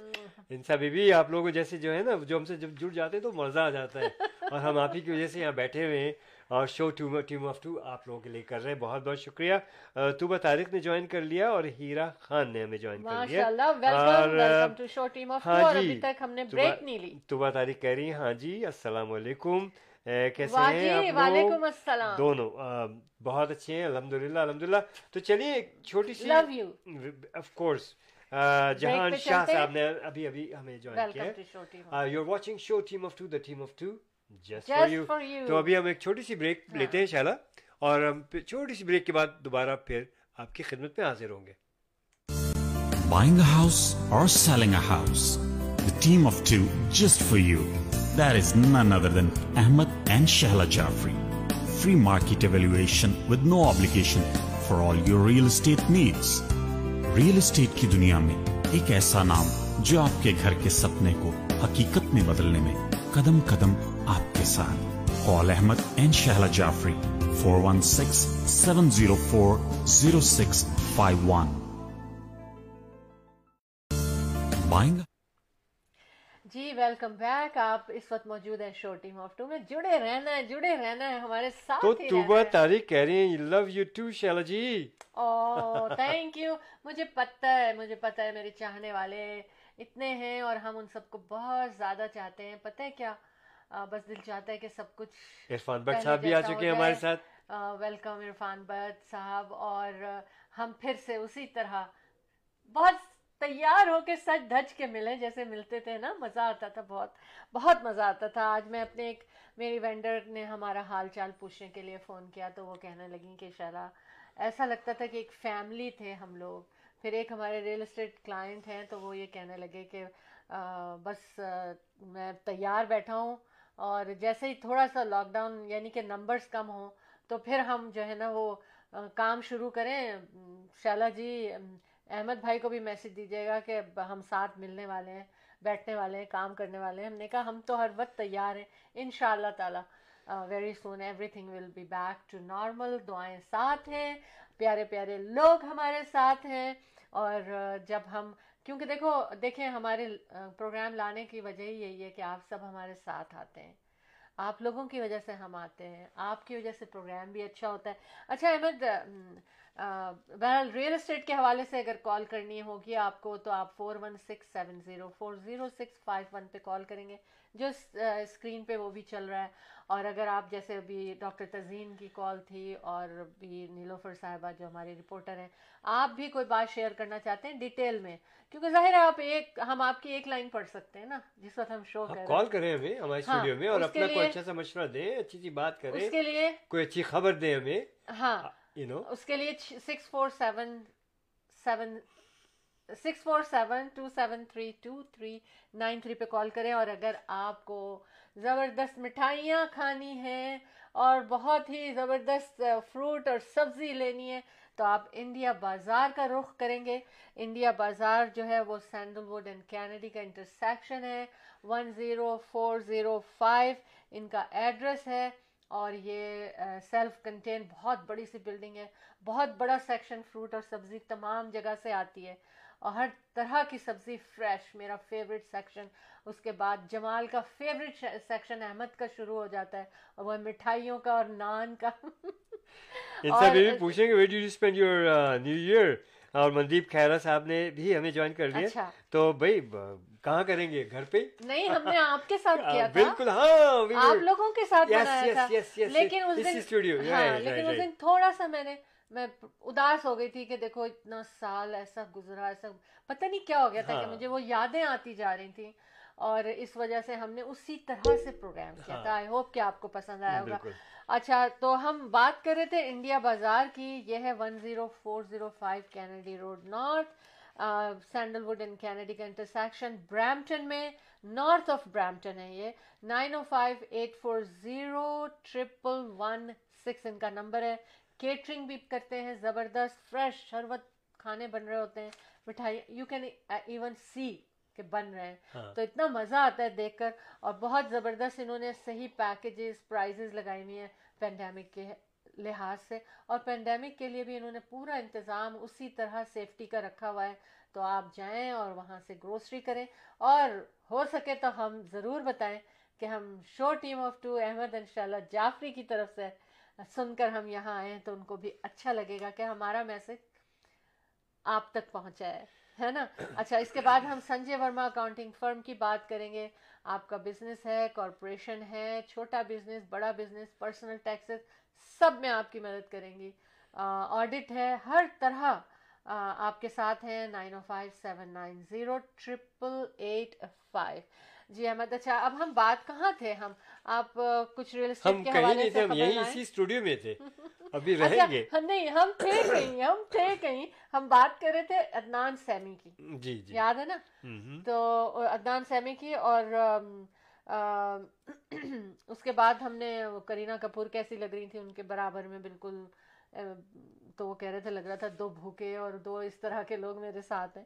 Insa Bibi آپ لوگوں جیسے جو ہے نا جو ہم سے جب جڑ جاتے ہیں تو مزہ آ جاتا ہے۔ اور ہم آپ ہی کی وجہ سے یہاں بیٹھے ہوئے ہیں۔ اور show to team of two آپ لوگوں کے لیے کر رہے ہیں۔ بہت بہت شکریہ۔ طوبہ طارق نے جوائن کر لیا اور ہیرا خان نے ہمیں جوائن کر لیا۔ ہاں جی۔ طوبہ طارق کہہ رہی ہیں۔ ہاں جی السلام علیکم۔ وعلیکم السلام۔ دونوں بہت اچھے ہیں الحمد للہ الحمد للہ تو چلیے ایک چھوٹی سی love you of course Jahan Shah صاحب نے ابھی ابھی ہمیں جوائن کیا you are watching show team of two the team of two just for you تو ابھی ہم ایک چھوٹی سی بریک لیتے ہیں شالا اور ہم چھوٹی سی بریک کے بعد دوبارہ پھر آپ کی خدمت میں حاضر ہوں گے۔ Buying a house or selling a house, the team of two just for you. That is none other than Ahmed and Shahla Jafri. Free market evaluation with no obligation for all your real estate needs. Real estate کی دنیا میں ایک ایسا نام جو آپ کے گھر کے سپنے کو حقیقت میں بدلنے میں قدم قدم آپ کے ساتھ call Ahmed and Shehla Jafri four one six seven zero four zero six five one buying G welcome back آپ اس وقت موجود ہیں شو ٹیم آف ٹو میں۔ جڑے رہنا ہے جڑے رہنا ہے ہمارے ساتھ تو توبہ تاریخ کہہ رہی ہیں love you too Sheila ji oh thank you مجھے پتہ ہے مجھے پتہ ہے میرے چاہنے والے اتنے ہیں اور ہم ان سب کو بہت زیادہ چاہتے ہیں۔ پتہ ہے کیا؟ بس دل چاہتا ہے کہ سب کچھ عرفان بٹ صاحب بھی آ چکے ہیں ہمارے ساتھ۔ ویلکم عرفان بٹ صاحب اور ہم پھر سے اسی طرح بہت تیار ہو کے سچ دھج کے ملے، جیسے ملتے تھے نا، مزہ آتا تھا بہت بہت مزہ آتا تھا۔ آج میں اپنے ایک، میری وینڈر نے ہمارا حال چال پوچھنے کے لیے فون کیا تو وہ کہنے لگیں کہ شرح ایسا لگتا تھا کہ ایک فیملی تھے ہم لوگ۔ پھر ایک ہمارے ریئل اسٹیٹ کلائنٹ ہیں تو وہ یہ کہنے لگے کہ بس میں تیار بیٹھا ہوں۔ اور جیسے ہی تھوڑا سا لاک ڈاؤن یعنی کہ نمبرز کم ہوں تو پھر ہم جو ہے نا وہ کام شروع کریں۔ شالا جی احمد بھائی کو بھی میسج دیجیے گا کہ ہم ساتھ ملنے والے ہیں، بیٹھنے والے ہیں، کام کرنے والے ہیں۔ ہم نے کہا، ہم تو ہر وقت تیار ہیں۔ ان شاء اللہ تعالیٰ very soon everything will be back to normal دعائیں ساتھ ہیں۔ پیارے پیارے لوگ ہمارے ساتھ ہیں۔ اور uh, جب ہم، کیونکہ دیکھو، دیکھیں ہمارے uh, پروگرام لانے کی وجہ ہی یہی ہے کہ آپ سب ہمارے ساتھ آتے ہیں۔ آپ لوگوں کی وجہ سے ہم آتے ہیں۔ آپ کی وجہ سے پروگرام بھی اچھا ہوتا ہے۔ اچھا احمد um, بہرحال ریئل اسٹیٹ کے حوالے سے اگر کال کرنی ہوگی آپ کو تو آپ four one six seven zero four zero six five one پہ کال کریں گے جو اسکرین پہ وہ بھی چل رہا ہے۔ اور اگر آپ جیسے ابھی ڈاکٹر تزین کی کال تھی اور بھی نیلوفر صاحبہ جو ہمارے رپورٹر ہیں آپ بھی کوئی بات شیئر کرنا چاہتے ہیں ڈیٹیل میں کیونکہ ظاہر ہے آپ ایک ہم آپ کی ایک لائن پڑھ سکتے ہیں نا جس وقت ہم شو کریں کال کریں ہمیں ہمارے اسٹوڈیو میں اور اپنا کوئی اچھا سا مشورہ دیں اچھی سی بات کریں اس کے لیے کوئی اچھی خبر دیں ہمیں۔ ہاں یو نو اس کے لیے six four seven seven six four seven two seven three two three nine three پہ کال کریں اور اگر آپ کو زبردست مٹھائیاں کھانی ہیں اور بہت ہی زبردست فروٹ اور سبزی لینی ہے، تو آپ انڈیا بازار کا رخ کریں گے۔ انڈیا بازار جو ہے وہ سینڈل ووڈ اینڈ کینیڈی کا انٹرسیکشن ہے۔ One zero four zero five ان کا ایڈریس ہے۔ اور یہ سیلف کنٹین بہت بڑی سی بلڈنگ ہے بہت بڑا سیکشن فروٹ اور سبزی تمام جگہ سے آتی ہے اور ہر طرح کی سبزی فریش میرا فیوریٹ سیکشن اس کے بعد جمال کا فیوریٹ سیکشن احمد کا شروع ہو جاتا ہے اور وہ مٹھائیوں کا اور نان کا. پوچھیں گے اور مندیپ خیرا صاحب نے بھی ہمیں جوائن کر لیا اچھا۔ تو بھائی کہاں کریں گے؟ گھر پہ نہیں ہم نے آپ کے ساتھ کیا تھا۔ بالکل ہاں آپ لوگوں کے ساتھ بنایا تھا۔ لیکن اس دن ہاں، لیکن اس دن تھوڑا سا میں نے میں اداس ہو گئی تھی کہ دیکھو اتنا سال ایسا گزرا ایسا پتہ نہیں کیا ہو گیا تھا کہ ہاں۔ مجھے وہ یادیں آتی جا رہی تھیں۔ اور اس وجہ سے ہم نے اسی طرح سے پروگرام کیا تھا۔ آئی ہوپ کہ آپ کو پسند آیا ہوگا۔ اچھا تو ہم بات کر رہے تھے انڈیا بازار کی۔ یہ ہے one zero four zero five Kennedy road north Sandalwood and Kennedy کا انٹرسیکشن برامپٹن میں نارتھ آف برامپٹن ہے یہ۔ Nine O five eight four zero triple one six ان کا نمبر ہے۔ کیٹرنگ بھی کرتے ہیں زبردست فریش ہر وقت کھانے بن رہے ہوتے ہیں۔ مٹھائی یو کین ایون سی کہ بن رہے ہیں۔ ہاں۔ تو اتنا مزہ آتا ہے دیکھ کر اور بہت زبردست انہوں نے صحیح پیکیجز پرائزز لگائی ہوئی ہیں۔ پینڈیمک کے لحاظ سے اور پینڈیمک کے لیے بھی انہوں نے پورا انتظام اسی طرح سیفٹی کا رکھا ہوا ہے۔ تو آپ جائیں اور وہاں سے گروسری کریں اور ہو سکے تو ہم ضرور بتائیں کہ ہم show team of two Ahmed انشاءاللہ جعفری کی طرف سے سن کر ہم یہاں آئے ہیں تو ان کو بھی اچھا لگے گا کہ ہمارا میسج آپ تک پہنچا ہے ہے نا؟ اچھا اس کے بعد ہم سنجے ورما اکاؤنٹنگ فرم کی بات کریں گے۔ آپ کا بزنس ہے کارپوریشن ہے، چھوٹا بزنس بڑا بزنس پرسنل ٹیکسز سب میں آپ کی مدد کریں گی۔ آڈٹ ہے ہر طرح آپ کے ساتھ ہیں۔ Nine O five seven nine zero triple eight five. جی احمد اچھا اب ہم بات کہاں تھے؟ ہم آپ کچھ ریل ہم اسٹیٹ کے حوالے نہیں سے تھے ہم یہی اسی اسٹوڈیو میں تھے۔ ابھی اچھا رہیں گے۔ نہیں ہم تھے کہیں ہم تھے کہیں۔ ہم بات کر رہے تھے عدنان سیمی کی۔ جی جی۔ یاد ہے نا؟ تو عدنان سیمی کی اور اس کے بعد ہم نے کرینہ کپور کیسی لگ رہی تھی ان کے برابر میں بالکل تو وہ کہہ رہے تھے لگ رہا تھا دو بھوکے اور دو اس طرح کے لوگ میرے ساتھ ہیں۔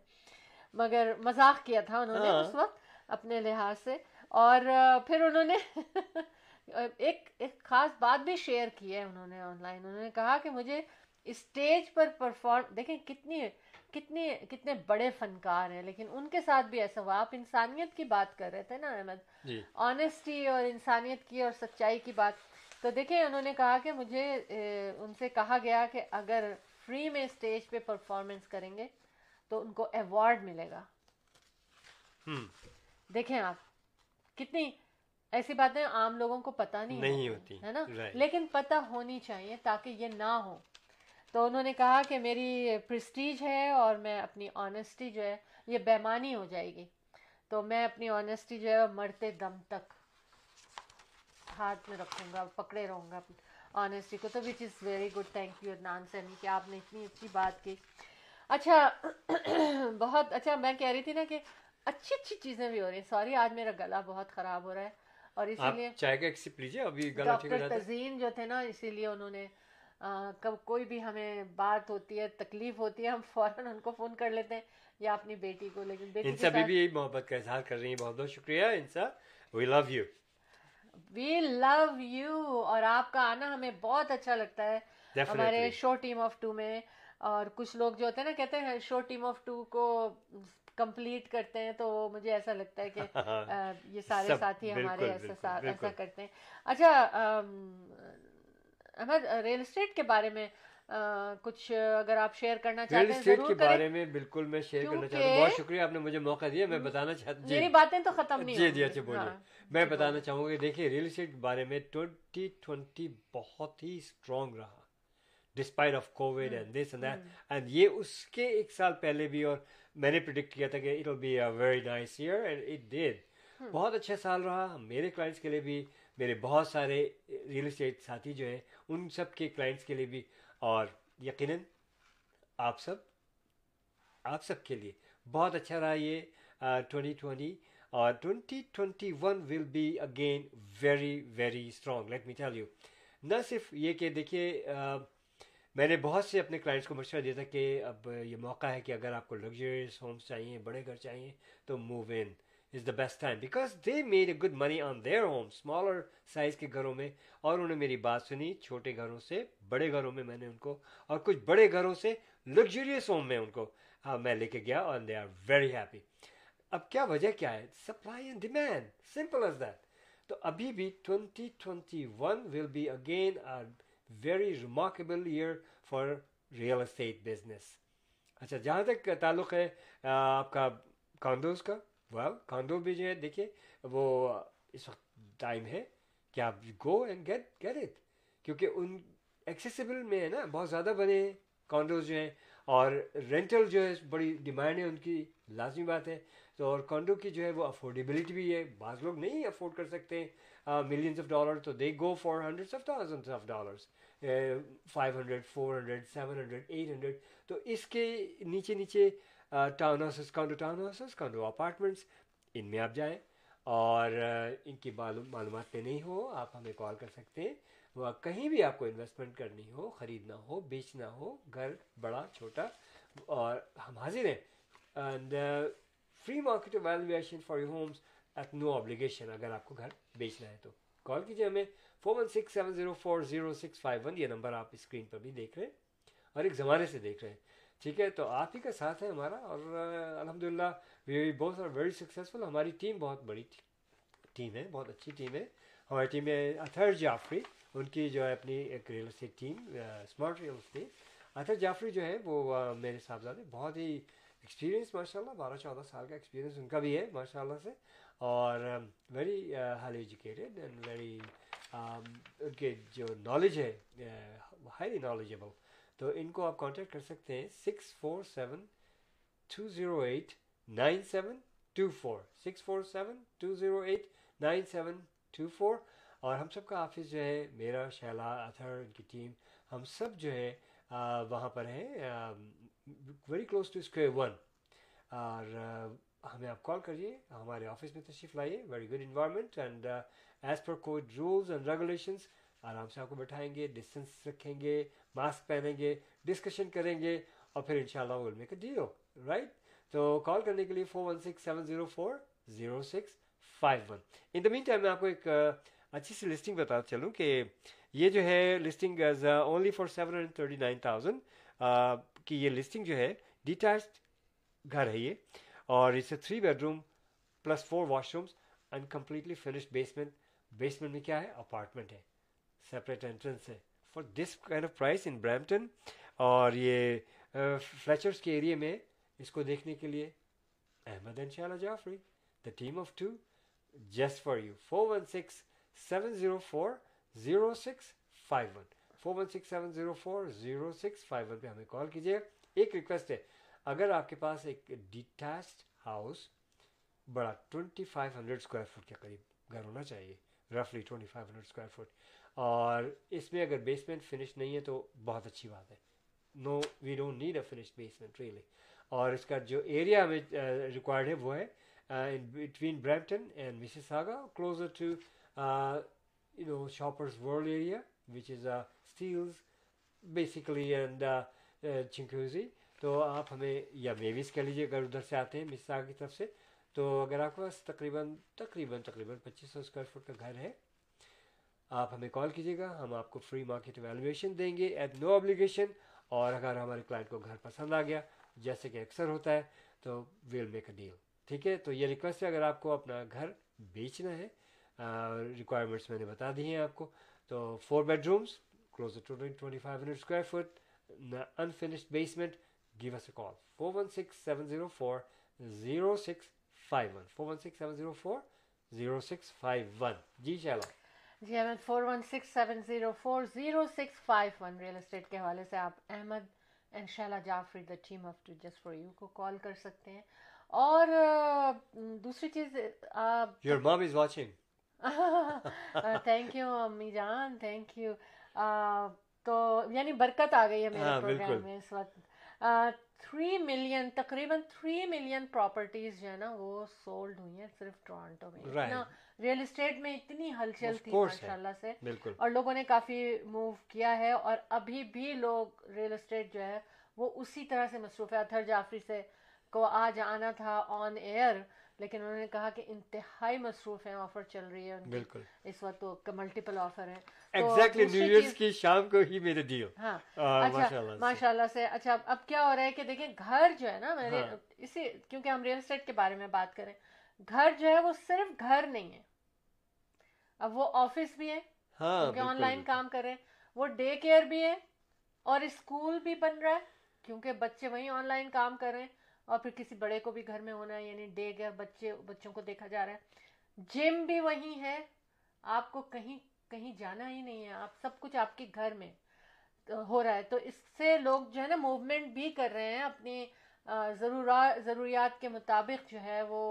مگر مذاق کیا تھا انہوں نے ہاں۔ اس وقت اپنے لحاظ سے۔ اور پھر انہوں نے ایک ایک خاص بات بھی شیئر کی ہے انہوں نے آن لائن۔ انہوں نے کہا کہ مجھے اسٹیج پر پرفارم دیکھیں کتنی کتنی کتنے بڑے فنکار ہیں لیکن ان کے ساتھ بھی ایسا ہوا۔ آپ انسانیت کی بات کر رہے تھے نا احمد؟ جی۔ آنےسٹی اور انسانیت کی اور سچائی کی بات۔ تو دیکھیں انہوں نے کہا کہ مجھے ان سے کہا گیا کہ اگر فری میں اسٹیج پہ پرفارمنس کریں گے تو ان کو ایوارڈ ملے گا۔ دیکھیں آپ کتنی ایسی باتیں عام لوگوں کو پتہ نہیں ہوتی ہے نا. لیکن پتہ ہونی چاہیے تاکہ یہ نہ ہو۔ تو انہوں نے کہا کہ میری پرسٹیج ہے اور میں اپنی آنےسٹی جو ہے یہ بیمانی ہو جائے گی۔ تو میں اپنی آنےسٹی جو ہے مرتے دم تک ہاتھ میں رکھوں گا پکڑے رہوں گا آنےسٹی کو۔ تو which is very good thank you Adnan Sami کہ آپ نے اتنی اچھی بات کی۔ اچھا بہت اچھا میں کہہ رہی تھی نا کہ اچھی اچھی چیزیں بھی ہو رہی ہیں۔ سوری آج میرا گلا بہت خراب ہو رہا ہے اور اسی لیے چائے کا ایک سپ لیجیے ابھی گلا ٹھیک ہو ڈاکٹر جاتا ہے۔ تزین جو تھے نا اسی لیے انہوں نے کب کوئی بھی ہمیں بات ہوتی ہے تکلیف ہوتی ہے ہم فوراً ان کو فون کر لیتے ہیں یا اپنی بیٹی کو لیکن بیٹی انسا بھی یہی محبت کا اظہار کر رہی ہیں بہت بہت شکریہ انسا وی love you we love you اور آپ کا آنا ہمیں بہت اچھا لگتا ہے ہمارے definitely show team of two میں اور کچھ لوگ جو ہوتے ہیں نا کہتے ہیں شو ٹیم آف ٹو کو کمپلیٹ کرتے ہیں تو مجھے ایسا لگتا ہے کہ یہ سارے ساتھی ہمارے ایسا۔ کرتے ہیں۔ اچھا احمد ریل اسٹیٹ کے بارے میں کچھ اگر آپ شیئر کرنا ریل چاہتے ہیں اسٹیٹ کے بارے میں بالکل میں شیئر کرنا چاہتا ہوں۔ بہت شکریہ آپ نے مجھے موقع دیا میں بتانا چاہتا میری باتیں تو ختم نہیں جی ہوں جی۔ اچھا بولیے۔ ہاں، میں جی، بتانا۔ چاہوں گا دیکھیے ریل اسٹیٹ کے بارے میں ٹوینٹی ٹوینٹی بہت ہی اسٹرانگ رہا۔ Despite of covid and this and that and یہ اس کے ایک سال پہلے بھی اور میں نے پرڈکٹ کیا تھا کہ it will be a very nice year and it did بہت اچھا سال رہا۔ میرے کلائنٹس کے لیے بھی میرے بہت سارے ریئل اسٹیٹ ساتھی جو ہیں، ان سب کے کلائنٹس کے لیے بھی، اور یقیناً آپ سب آپ سب کے لیے بہت اچھا رہا یہ ٹوینٹی ٹوینٹی اور twenty twenty one will be again very very strong let me tell you نہ صرف یہ کہ دیکھیے میں نے بہت سے اپنے کلائنٹس کو مشورہ دیا تھا کہ اب یہ موقع ہے کہ اگر آپ کو لگژریس ہومس چاہیے، بڑے گھر چاہیے، تو move in is the best time because they made a good money on their home smaller size کے گھروں میں. اور انہوں نے میری بات سنی چھوٹے گھروں سے، بڑے گھروں میں میں نے ان کو، اور کچھ بڑے گھروں سے لگژریس ہوم میں ان کو میں لے کے گیا اور دے آر ویری ہیپی اب کیا وجہ کیا ہے؟ Supply and demand simple as that تو ابھی بھی twenty twenty one will be again very remarkable year for real estate business اچھا جہاں تک تعلق ہے آپ کا کانڈوز کا؟ ویل کانڈو بھی جو ہے، دیکھیے، وہ اس وقت ٹائم ہے کہ آپ go and get get it کیونکہ ان ایکسیسیبل میں ہے نا، بہت زیادہ بنے ہیں کانڈوز جو ہیں۔ اور رینٹل جو ہے، بڑی ڈیمانڈ ہے، ان کی لازمی بات ہے۔ تو اور کانڈو کی جو ہے، وہ افورڈیبلٹی بھی ہے۔ بعض لوگ نہیں افورڈ کر سکتے ملینس آف ڈالر تو they go for hundred of thousand of dollars five hundred four hundred seven hundred eight hundred تو اس کے نیچے نیچے townhouses condo townhouses condo apartments ان میں آپ جائیں اور ان کی معلومات میں نہیں ہو، آپ ہمیں کال کر سکتے ہیں۔ وہ کہیں بھی آپ کو انویسٹمنٹ کرنی ہو، خریدنا ہو، بیچنا ہو، گھر بڑا، چھوٹا، اور ہم حاضر ہیں۔ And free market valuation for your homes at no obligation اگر آپ کو گھر بیچنا ہے تو۔ کال کیجیے ہمیں۔ Four one six seven zero four zero six five one یہ نمبر آپ اسکرین پر بھی دیکھ رہے ہیں اور ایک زمانے سے دیکھ رہے ہیں۔ ٹھیک ہے، تو آپ ہی کا ساتھ ہے ہمارا اور الحمد للہ we we both are very successful ہماری ٹیم بہت بڑی ٹیم ہے، بہت اچھی ٹیم ہے۔ ہماری ٹیم ہے اطہر جعفری، ان کی جو ہے اپنی ایک real estate team smart real estate Athar Jafri جو ہے وہ میرے صاحبزادے، بہت ہی ایکسپیرینس ماشاء اللہ بارہ چودہ سال کا ایکسپیرینس ان کا بھی ہے ماشاء اللہ سے۔ اور very high educated and very ان کے جو نالج ہے ہائیلی نالجبل تو ان کو آپ کانٹیکٹ کر سکتے ہیں six four seven two zero eight nine seven two four six four seven two zero eight nine seven two four اور ہم سب کا آفس جو ہے، میرا، شیلا، اتھر، ان کی ٹیم، ہم سب جو ہے وہاں پر ہیں very close to Square One اور ہمیں آپ کال کریے، ہمارے آفس میں تشریف لائیے very good environment and as per covid rules and regulations آرام سے آپ کو بٹھائیں گے ڈسٹینس رکھیں گے ماسک پہنیں گے ڈسکشن کریں گے اور پھر ان شاء Allah will make a deal right تو کال کرنے کے لیے four one six seven zero four zero six five one in the meantime میں آپ کو ایک اچھی سی لسٹنگ بتا چلوں کہ یہ جو ہے listing only for seven hundred thirty nine thousand کی یہ لسٹنگ جو ہے ڈیٹیچڈ گھر ہے یہ، اور اس سے three bedroom plus four washrooms and completely finished basement basement میں کیا ہے؟ اپارٹمنٹ ہے سپریٹ انٹرنس ہے۔ For this kind of price in Brampton اور یہ فلیچرس کے ایریے میں اس کو دیکھنے کے لیے احمد ان شاء Allah Jafri the team of two just for you four one six seven zero four zero six five one four one six seven zero four zero six five one پہ ہمیں کال کیجیے۔ ایک ریکویسٹ ہے، اگر آپ کے پاس ایک ڈیٹیچڈ ہاؤس بڑا twenty five hundred square foot کے قریب گھر ہونا چاہیے رفلی twenty five hundred square foot اور اس میں اگر بیسمنٹ فنش نہیں ہے تو بہت اچھی بات ہے۔ No we don't need a finish basement really اور اس کا جو ایریا ہمیں ریکوائرڈ ہے وہ ہے between Brampton and Mississauga closer to you know Shoppers World area which is a Steeles basically and Chinguacousy تو آپ ہمیں، یا میویز کہہ لیجیے، اگر ادھر سے آتے ہیں مسز ساگا کی طرف سے، تو اگر آپ کے پاس تقریباً تقریباً تقریباً پچیس سو اسکوائر فٹ کا گھر ہے آپ ہمیں کال کیجیے گا، ہم آپ کو فری مارکیٹ ویلویشن دیں گے ایٹ نو ابلیگیشن اور اگر ہمارے کلائنٹ کو گھر پسند آ گیا، جیسے کہ اکثر ہوتا ہے، تو ویل میک اے ڈیل ٹھیک ہے؟ تو یہ ریکویسٹ ہے، اگر آپ کو اپنا گھر بیچنا ہے ریکوائرمنٹس میں نے بتا دی ہیں آپ کو، تو four bedrooms close to twenty five hundred square foot unfinished basement give us a call four one six seven zero four zero six five one four one six seven zero four zero six five one G Shehla ji Ahmed four one six seven zero four zero six five one real estate کے حوالے سے آپ احمد ان شاء Allah Jafri the team of two just for you کو call کر سکتے ہیں۔ اور دوسری چیز آپ یور مام از واچنگ تھینک یو امی جان تھینک یو تو یعنی برکت آ گئی ہے میرے پروگرام میں اس وقت۔ تھری ملین تقریباً تھری ملین پراپرٹیز جو ہے نا وہ سولڈ ہوئی ہیں صرف ٹورانٹو میں۔ ریئل اسٹیٹ میں اتنی ہلچل تھی ماشاء اللہ سے۔ اور لوگوں نے کافی موو کیا ہے اور ابھی بھی لوگ ریئل اسٹیٹ جو ہے وہ اسی طرح سے مصروف ہے اتھر جعفری سے کو آج آنا تھا آن ایئر لیکن انہوں نے کہا کہ انتہائی مصروف ہیں آفر چل رہی ہے بالکل۔ اس وقت تو ملٹیپل آفر ہیں۔ ایگزیکٹلی نیو ایئرس کی شام کو ہی میرے دیو ماشاء اللہ سے۔ اچھا اب کیا ہو رہا ہے کہ دیکھیں گھر جو ہے نا میرے ہاں۔ اسی کیونکہ ہم ریئل اسٹیٹ کے بارے میں بات کریں گھر جو ہے وہ صرف گھر نہیں ہے۔ اب وہ آفس بھی ہے ہاں، کیونکہ آن لائن کام کر رہے ہیں۔ وہ ڈے کیئر بھی ہے اور اسکول بھی بن رہا ہے کیونکہ بچے وہیں آن لائن کام کر رہے ہیں اور پھر کسی بڑے کو بھی گھر میں ہونا ہے یعنی ڈے کیئر بچے بچوں کو دیکھا جا رہا ہے۔ جم بھی وہیں ہے آپ کو کہیں کہیں جانا ہی نہیں ہے آپ سب کچھ آپ کے گھر میں ہو رہا ہے۔ تو اس سے لوگ جو ہے نا موومنٹ بھی کر رہے ہیں اپنی ضروریات کے مطابق جو ہے وہ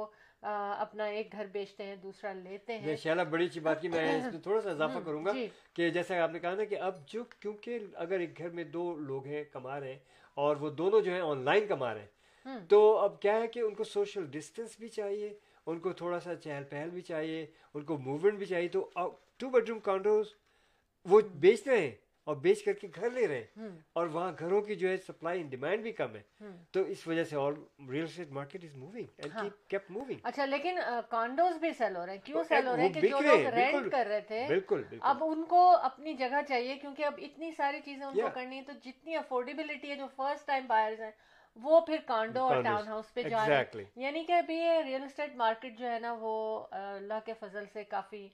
اپنا ایک گھر بیچتے ہیں دوسرا لیتے ہیں۔ شاء اللہ بڑی اچھی بات کی میں اس میں تھوڑا سا اضافہ کروں گا جی۔ کہ جیسے آپ نے کہا نا کہ اب جو کیونکہ اگر ایک گھر میں دو لوگ ہیں کما رہے ہیں اور وہ دونوں جو ہیں آن لائن کما رہے ہیں تو اب کیا ہے کہ ان کو سوشل ڈسٹینس بھی چاہیے ان کو تھوڑا سا چہل پہل بھی چاہیے ان کو موومنٹ بھی چاہیے۔ تو ٹو بیڈ روم کانڈوز وہ بیچ رہے ہیں اور بیچ کر کے گھر لے رہے ہیں۔ اور وہاں گھروں کی جو ہے سپلائی اینڈ ڈیمانڈ بھی کم ہے۔ تو اس وجہ سے اور real estate market is moving and keep moving اچھا لیکن کانڈوز بھی سیل ہو رہے ہیں۔ کیوں سیل ہو رہے ہیں؟ کہ جو لوگ رینٹ کر رہے تھے۔ بالکل اب ان کو اپنی جگہ چاہیے کیونکہ اب اتنی ساری چیزیں ان کو کرنی ہے تو جتنی افورڈیبلٹی ہے جو فرسٹ ٹائم بائرز ہیں وہ پھر کانڈو اور ٹاؤن ہاؤس پہ جا رہے ہیں۔ یعنی کہ ابھی یہ ریل اسٹیٹ مارکیٹ جو ہے نا وہ اللہ کے فضل سے کافی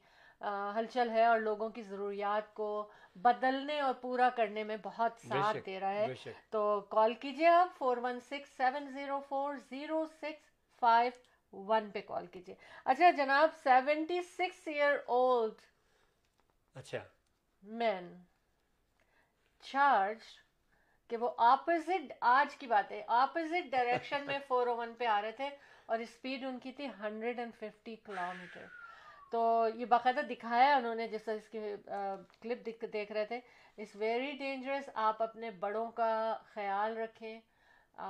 ہلچل ہے اور لوگوں کی ضروریات کو بدلنے اور پورا کرنے میں بہت ساتھ دے رہا ہے۔ تو کال کیجیے آپ four one six seven zero four zero six five one پہ کال کیجیے۔ اچھا جناب سیونٹی سکس ایئر اولڈ اچھا۔ مین چارج کہ وہ اپوزٹ آج کی بات ہے اپوزٹ ڈائریکشن میں فور او ون پہ آ رہے تھے اور اسپیڈ ان کی تھی hundred and fifty kilometer تو یہ باقاعدہ دکھایا ہے انہوں نے جس طرح اس کی کلپ دیکھ رہے تھے۔ اٹس ویری ڈینجرس آپ اپنے بڑوں کا خیال رکھیں آ،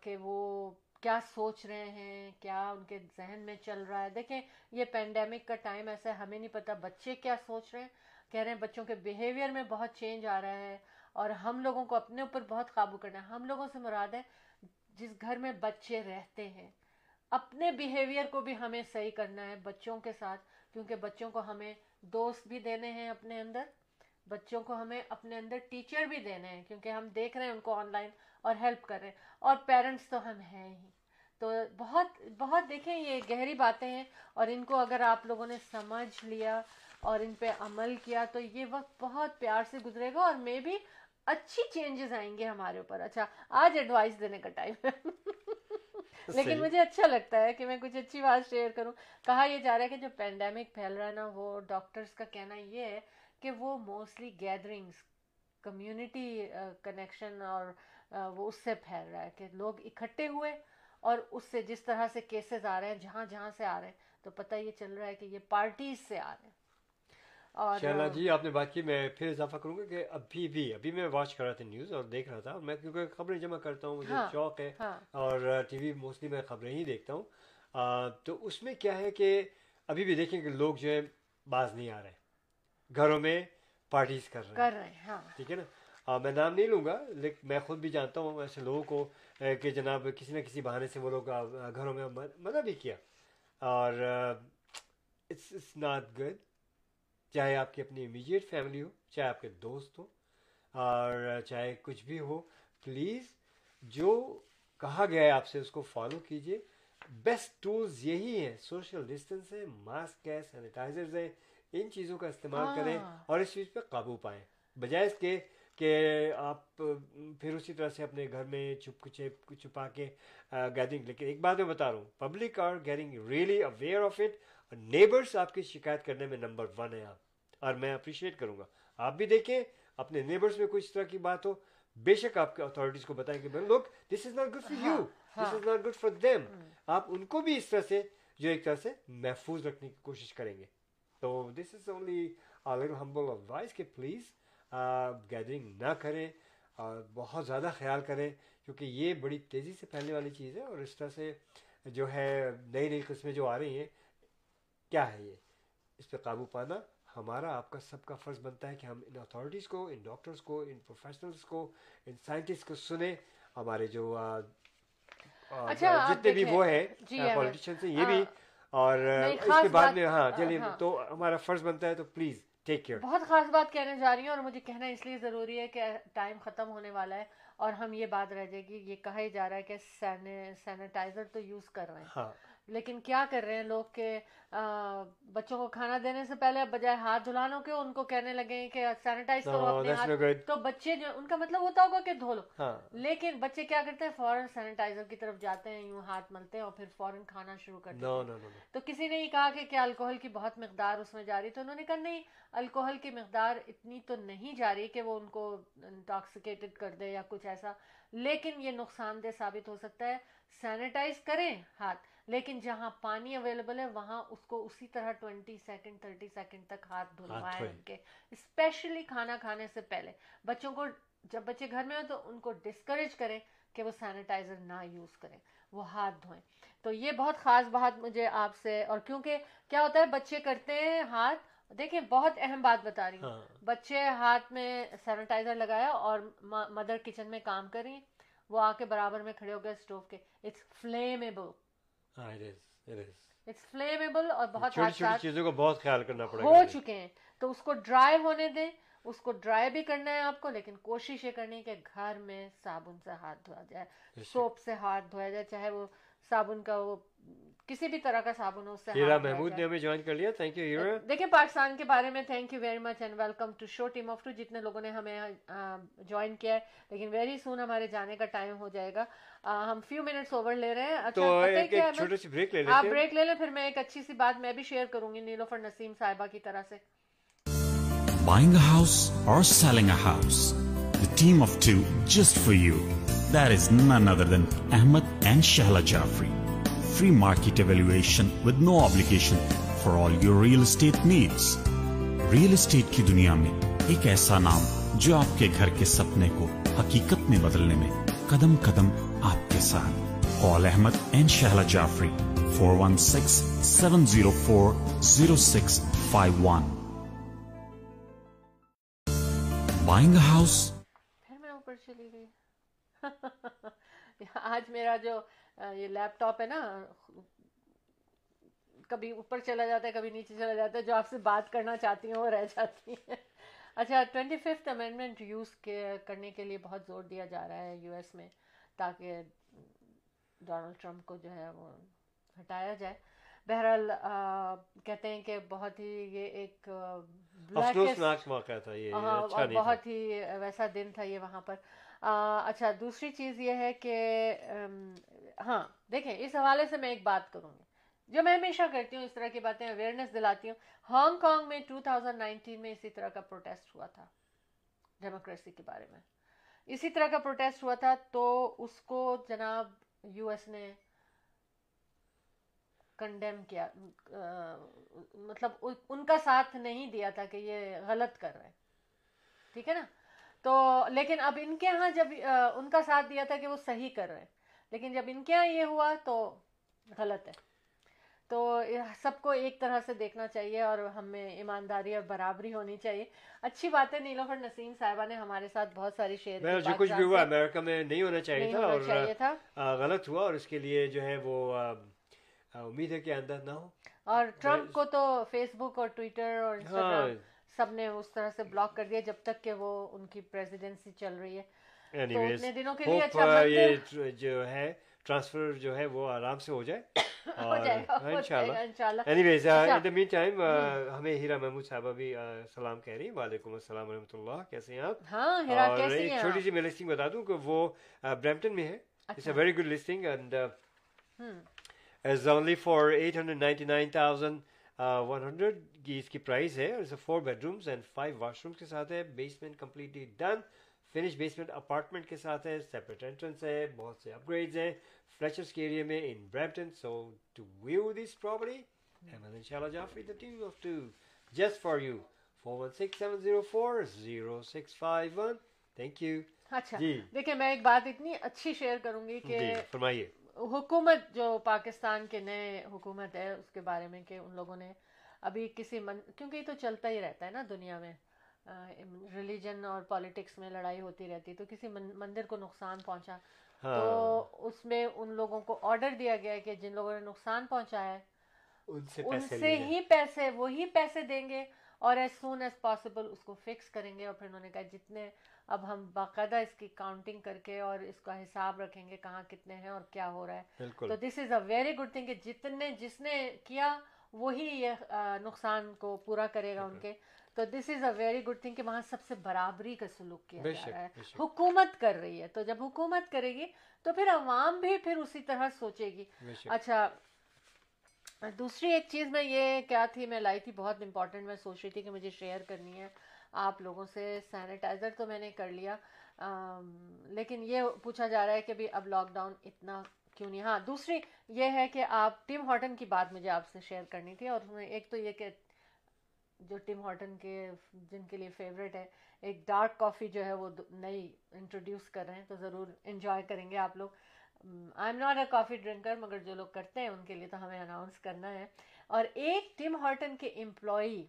کہ وہ کیا سوچ رہے ہیں کیا ان کے ذہن میں چل رہا ہے۔ دیکھیں یہ پینڈیمک کا ٹائم ایسا ہے ہمیں نہیں پتہ بچے کیا سوچ رہے ہیں۔ کہہ رہے ہیں بچوں کے بیہیویئر میں بہت چینج آ رہا ہے اور ہم لوگوں کو اپنے اوپر بہت قابو کرنا ہے۔ ہم لوگوں سے مراد ہے جس گھر میں بچے رہتے ہیں اپنے بیہیویئر کو بھی ہمیں صحیح کرنا ہے بچوں کے ساتھ، کیونکہ بچوں کو ہمیں دوست بھی دینے ہیں اپنے اندر، بچوں کو ہمیں اپنے اندر ٹیچر بھی دینے ہیں، کیونکہ ہم دیکھ رہے ہیں ان کو آن لائن اور ہیلپ کر رہے ہیں۔ اور پیرنٹس تو ہم ہیں ہی۔ تو بہت بہت دیکھیں، یہ گہری باتیں ہیں۔ اور ان کو اگر آپ لوگوں نے سمجھ لیا اور ان پہ عمل کیا تو یہ وقت بہت پیار سے گزرے گا اور مے بھی اچھی چینجز آئیں گے ہمارے اوپر۔ اچھا آج ایڈوائس دینے کا ٹائم ہے۔ لیکن۔ مجھے اچھا لگتا ہے کہ میں کچھ اچھی بات شیئر کروں۔ کہا یہ جا رہا ہے کہ جو پینڈیمک پھیل رہا ہے نا وہ ڈاکٹرز کا کہنا یہ ہے کہ وہ موسٹلی گیدرنگس کمیونٹی کنیکشن اور وہ اس سے پھیل رہا ہے کہ لوگ اکٹھے ہوئے اور اس سے جس طرح سے کیسز آ رہے ہیں جہاں جہاں سے آ رہے ہیں۔ تو پتہ یہ چل رہا ہے کہ یہ پارٹیز سے آ رہے ہیں۔ اور شہلا جی آپ نے بات کی میں پھر اضافہ کروں گا کہ ابھی بھی ابھی میں واچ کر رہا تھا نیوز اور دیکھ رہا تھا میں کیونکہ خبریں جمع کرتا ہوں مجھے ہاں، شوق ہے ہاں۔ اور ٹی وی موسٹلی میں خبریں ہی دیکھتا ہوں۔ تو اس میں کیا ہے کہ ابھی بھی دیکھیں کہ لوگ جو ہے باز نہیں آ رہے گھروں میں پارٹیز کر رہے ہیں۔ کر رہے ہیں ہاں۔ ٹھیک ہے نا؟ میں نام نہیں لوں گا لیکن میں خود بھی جانتا ہوں ایسے لوگوں کو کہ جناب کسی نہ کسی بہانے سے وہ لوگ گھروں میں مزہ بھی کیا۔ اور اٹس اٹس ناٹ گڈ چاہے آپ کی اپنی امیجیٹ فیملی ہو چاہے آپ کے دوست ہو اور چاہے کچھ بھی ہو پلیز جو کہا گیا ہے آپ سے اس کو فالو کیجیے بیسٹ ٹولز یہی ہیں سوشل ڈسٹینس ہے ماسک ہے سینیٹائزرز ہے ان چیزوں کا استعمال کریں ہاں۔ اور اس چیز پہ قابو پائیں بجائے اس کے کہ آپ پھر اسی طرح سے اپنے گھر میں چھپ چھپ چھپا کے گیدرنگ لیکن ایک بات میں بتا رہا ہوں public are getting really aware of it neighbours آپ کی شکایت کرنے میں نمبر ون ہے آپ۔ اور میں اپریشیٹ کروں گا۔ آپ بھی دیکھیں اپنے نیبرس میں کچھ اس طرح کی بات ہو بے شک آپ کے اتھارٹیز کو بتائیں کہ لوگ this is not good for you this is not good for them آپ ان کو بھی اس طرح سے جو ایک طرح سے محفوظ رکھنے کی کوشش کریں گے۔ تو this is only humble advice کہ پلیز گیدرنگ نہ کریں اور بہت زیادہ خیال کریں کیونکہ یہ بڑی تیزی سے پھیلنے والی چیز ہے اور اس طرح سے جو ہے نئی نئی قسمیں جو آ رہی ہیں کیا ہے یہ؟ اس پہ قابو پانا ہمارا آپ کا سب کا فرض بنتا ہے کہ ہم ان اتھارٹیز کو ان ڈاکٹرز کو ان پروفیشنلز کو ان سائنٹسٹ کو سنیں۔ ہمارے جو اچھا، جتنے بھی وہ ہیں جی احمد، پولیٹیشینس ہیں یہ بھی۔ اور نہیں، اس کے بعد میں ہاں چلیے ہاں۔ تو ہمارا فرض بنتا ہے تو پلیز ٹیک کیئر بہت خاص بات کہنے جا رہی ہوں اور مجھے کہنا اس لیے ضروری ہے کہ ٹائم ختم ہونے والا ہے اور ہم یہ بات رہ جائے گی یہ کہا ہی جا رہا ہے کہ سینیٹائزر تو یوز کر رہے ہیں۔ ہاں۔ لیکن کیا کر رہے ہیں لوگ کہ بچوں کو کھانا دینے سے پہلے بجائے ہاتھ دھلانوں کے ان کو کہنے لگے کہ سینیٹائز کرو No, اپنے ہاتھ. تو بچے جو ان کا مطلب ہوتا ہوگا کہ دھو لو۔ ہاں۔ لیکن بچے کیا کرتے ہیں؟ فوراً سینیٹائزر کی طرف جاتے ہیں یوں ہاتھ ملتے ہیں اور پھر فوراً کھانا شروع کر دیتے نو ہیں۔ تو کسی نے یہ کہا کہ کیا الکوہل کی بہت مقدار اس میں جاری؟ تو انہوں نے کہا نہیں الکوہل کی مقدار اتنی تو نہیں جاری کہ وہ ان کو انٹاکسیکیٹڈ کر دے یا کچھ ایسا۔ لیکن یہ نقصان دہ ثابت ہو سکتا ہے۔ سینیٹائز کریں ہاتھ۔ لیکن جہاں پانی اویلیبل ہے وہاں اس کو اسی طرح ٹوینٹی سیکنڈ تھرٹی سیکنڈ تک ہاتھ دھلوائیں دھوئیں۔ ان کے اسپیشلی کھانا کھانے سے پہلے۔ بچوں کو جب بچے گھر میں ہوں تو ان کو ڈسکریج کریں کہ وہ سینیٹائزر نہ یوز کریں وہ ہاتھ دھوئیں۔ تو یہ بہت خاص بات مجھے آپ سے اور کیونکہ کیا ہوتا ہے بچے کرتے ہیں ہاتھ۔ دیکھیں بہت اہم بات بتا رہی ہوں۔ ہاں۔ بچے ہاتھ میں سینیٹائزر لگایا اور مدر کچن میں کام کر رہی ہیں۔ وہ آ کے برابر میں کھڑے ہو گئے اسٹوو کے۔ اٹس فلیمیبل ہاں it is, it is. It's flammable اور بہت چھوٹی چھوٹی حادثات چیزوں کا بہت خیال کرنا پڑے ہو چکے ہیں تو اس کو ڈرائی ہونے دیں اس کو ڈرائی بھی کرنا ہے آپ کو لیکن کوشش یہ کرنی کہ گھر میں صابن سے ہاتھ دھویا جائے سوپ سے ہاتھ دھویا جائے چاہے وہ صابن کا وہ کسی بھی طرح کا صابن ہو اس سے ہیرا محمود۔ نے ہمیں جوائن کر لیا تھینک یو ہیرا دیکھیں پاکستان کے بارے میں thank you very much and welcome to show team of two جتنے لوگوں نے ہمیں جوائن کیا ہے لیکن ویری سون ہمارے جانے کا ٹائم ہو جائے گا ہم فیو منٹس اوور لے رہے ہیں تو اچھا چھوٹی سی بریک لے آپ لیتے ہیں بریک لے لیں پھر میں ایک اچھی سی بات میں بھی شیئر کروں گی نیلوفر نسیم صاحبہ کی طرح سے Buying a house or selling a house. The team of two just for you. That is none other than Ahmed and Shahla Jafri. free market evaluation with no obligation for all your real estate needs. Real estate کی دنیا میں ایک ایسا نام جو آپ کے گھر کے سپنے کو حقیقت میں بدلنے میں قدم قدم آپ کے ساتھ call Ahmed and Shehla Jafri four one six seven zero four zero six five one buying house پھر میں اوپر چلی گئی آج میرا جو یہ لیپ ٹاپ ہے نا کبھی اوپر چلا جاتا ہے کبھی نیچے چلا جاتا ہے جو آپ سے بات کرنا چاہتی ہیں وہ رہ جاتی ہیں۔ اچھا ٹوینٹی ففتھ امینڈمنٹ یوز کرنے کے لیے بہت زور دیا جا رہا ہے یو ایس میں تاکہ ڈونلڈ ٹرمپ کو جو ہے وہ ہٹایا جائے۔ بہرحال کہتے ہیں کہ بہت ہی یہ ایک موقع تھا یہ ہاں اچھا اور بہت ہی ویسا دن تھا یہ وہاں پر۔ اچھا دوسری چیز یہ ہے کہ ہاں دیکھیں، اس حوالے سے میں ایک بات کروں گی۔ جو میں ہمیشہ کرتی ہوں، اس طرح کی باتیں اویئرنیس دلاتی ہوں۔ ہانگ کانگ میں 2019 میں اسی طرح کا پروٹیسٹ ہوا تھا ڈیموکریسی کے بارے میں۔ اسی طرح کا پروٹیسٹ ہوا تھا، تو اس کو جناب یو ایس نے کنڈیم کیا۔ مطلب ان- کا ساتھ نہیں دیا تھا کہ یہ غلط کر رہے۔ ہیں ٹھیک ہے نا؟ تو لیکن اب ان کے ہاں جب ان کا ساتھ دیا تھا کہ وہ صحیح کر رہے۔ ہیں لیکن جب ان کے ہاں یہ ہوا تو غلط ہے۔ تو سب کو ایک طرح سے دیکھنا چاہیے اور ہمیں ایمانداری اور برابری ہونی چاہیے۔ اچھی بات ہے نیلوفر نسیم صاحبہ نے ہمارے ساتھ بہت ساری شیئر جو کچھ بھی ہوا امریکہ میں نہیں ہونا چاہیے تھا اور غلط ہوا اور اس کے لیے جو ہے وہ امید ہے کہ اندر نہ ہو۔ اور ٹرمپ کو تو فیس بک اور ٹویٹر اور ہاں۔ انسٹاگرام سب نے اس طرح سے بلاک کر دیا جب تک کہ وہ ان کی پریزیڈنسی چل رہی ہے۔ اتنے دنوں کے لیے اچھا یہ جو ہے ٹرانسفر جو ہے وہ آرام سے ہو جائے اچھا۔ ان دا مین ٹائم ہمیں ہیرا محمود صاحبہ بھی سلام کہہ رہی ہیں. وعلیکم السلام ورحمۃ اللہ. کیسے ہیں آپ؟ ہاں اور ایک چھوٹی؟ سی میں لسٹنگ بتا دوں کہ وہ برمپٹن میں ہے. It's a very good listing and is only for eight hundred ninety nine thousand one hundred کی اس کی پرائز ہے four bedrooms and five washrooms کے ساتھ ہے. Basement completely done finish basement apartment کے ساتھ ہے سیپریٹ انٹرنس ہے بہت سے اپ گریڈز ہیں. فلیچرس کے ایریا میں in Brampton so to view this property Ahmad ان شاء اللہ Jafri the team of two just for you four one six seven zero four zero six five one thank you اچھا دیکھیں میں ایک بات اتنی اچھی شیئر کروں گی کہ فرمائیے. حکومت جو پاکستان کے نئے حکومت ہے اس کے بارے میں کہ ان لوگوں نے ابھی کسی من کیونکہ یہ تو چلتا ہی رہتا ہے نا دنیا میں. ریلیجن اور پالیٹکس میں لڑائی ہوتی رہتی تو کسی من- مندر کو نقصان پہنچا۔ ہاں۔ تو اس میں ان لوگوں کو آرڈر دیا گیا کہ جن لوگوں نے نقصان پہنچایا ہے ان سے ہی پیسے وہی پیسے دیں گے اور ایز سون ایز پاسبل اس کو فکس کریں گے۔ اور پھر انہوں نے کہا جتنے اب ہم باقاعدہ اس کی کاؤنٹنگ کر کے اور اس کا حساب رکھیں گے کہاں کتنے ہیں اور کیا ہو رہا ہے۔ تو this is a very good thing کہ جتنے جس نے کیا وہی یہ نقصان کو پورا کرے گا ان کے۔ تو this is a very good thing کہ وہاں سب سے برابری کا سلوک کیا جا رہا ہے۔ حکومت کر رہی ہے۔ تو جب حکومت کرے گی تو پھر عوام بھی پھر اسی طرح سوچے گی۔ اچھا دوسری ایک چیز میں یہ کیا تھی میں لائی تھی بہت امپورٹنٹ میں سوچ رہی تھی کہ مجھے شیئر کرنی ہے آپ لوگوں سے۔ سینیٹائزر تو میں نے کر لیا۔ لیکن یہ پوچھا جا رہا ہے کہ بھی اب لاک ڈاؤن اتنا کیوں نہیں؟ ہاں دوسری یہ ہے کہ آپ ٹیم ہارٹن کی بات مجھے آپ سے شیئر کرنی تھی اور ایک تو یہ کہ جو ٹیم ہارٹن کے جن کے لیے فیوریٹ ہے، ایک ڈارک کافی جو ہے وہ نئی انٹروڈیوس کر رہے ہیں، تو ضرور انجوائے کریں گے آپ لوگ۔ I am not a coffee drinker مگر جو لوگ کرتے ہیں ان کے لیے تو ہمیں اناؤنس کرنا ہے۔ اور ایک ٹیم ہارٹن کے امپلائی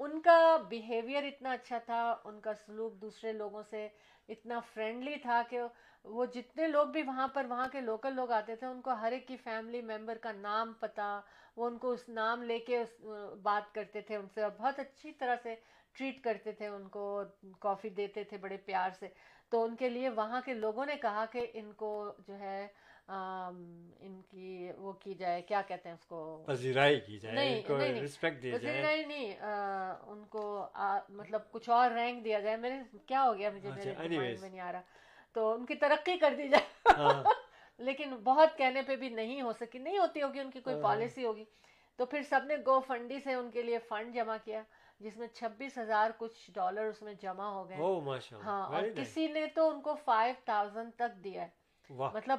ان کا بیہیویئر اتنا اچھا تھا، ان کا سلوک دوسرے لوگوں سے اتنا فرینڈلی تھا کہ وہ جتنے لوگ بھی وہاں پر، وہاں کے لوکل لوگ آتے تھے، ان کو ہر ایک کی فیملی ممبر کا نام پتہ وہ ان کو اس نام لے کے اس، بات کرتے تھے ان سے اور بہت اچھی طرح سے ٹریٹ کرتے تھے ان کو کافی دیتے تھے بڑے پیار سے۔ تو ان کے لیے وہاں کے لوگوں نے کہا کہ ان کو جو ہے ان کی وہ کی جائے کیا کہتے ہیں اس کو؟ پذیرائی کی جائے نہیں نہیں رسپیکٹ دی جائے۔ نہیں ان کو مطلب کچھ اور رینک دیا جائے۔ میرے کیا ہو گیا مجھے اچھا، میرے میں نہیں آ رہا۔ تو ان کی ترقی کر دی جائے۔ ہاں۔ لیکن بہت کہنے پہ بھی نہیں ہو سکی نہیں ہوتی ہوگی ان کی کوئی ہاں۔ پالیسی ہوگی۔ تو پھر سب نے گو فنڈی سے ان کے لیے فنڈ جمع کیا جس میں چھبیس ہزار کچھ ڈالر اس میں جمع ہو گئے۔ ہاں اور کسی نے تو ان کو فائیو تھاؤزینڈ تک دیا ہے۔ مطلب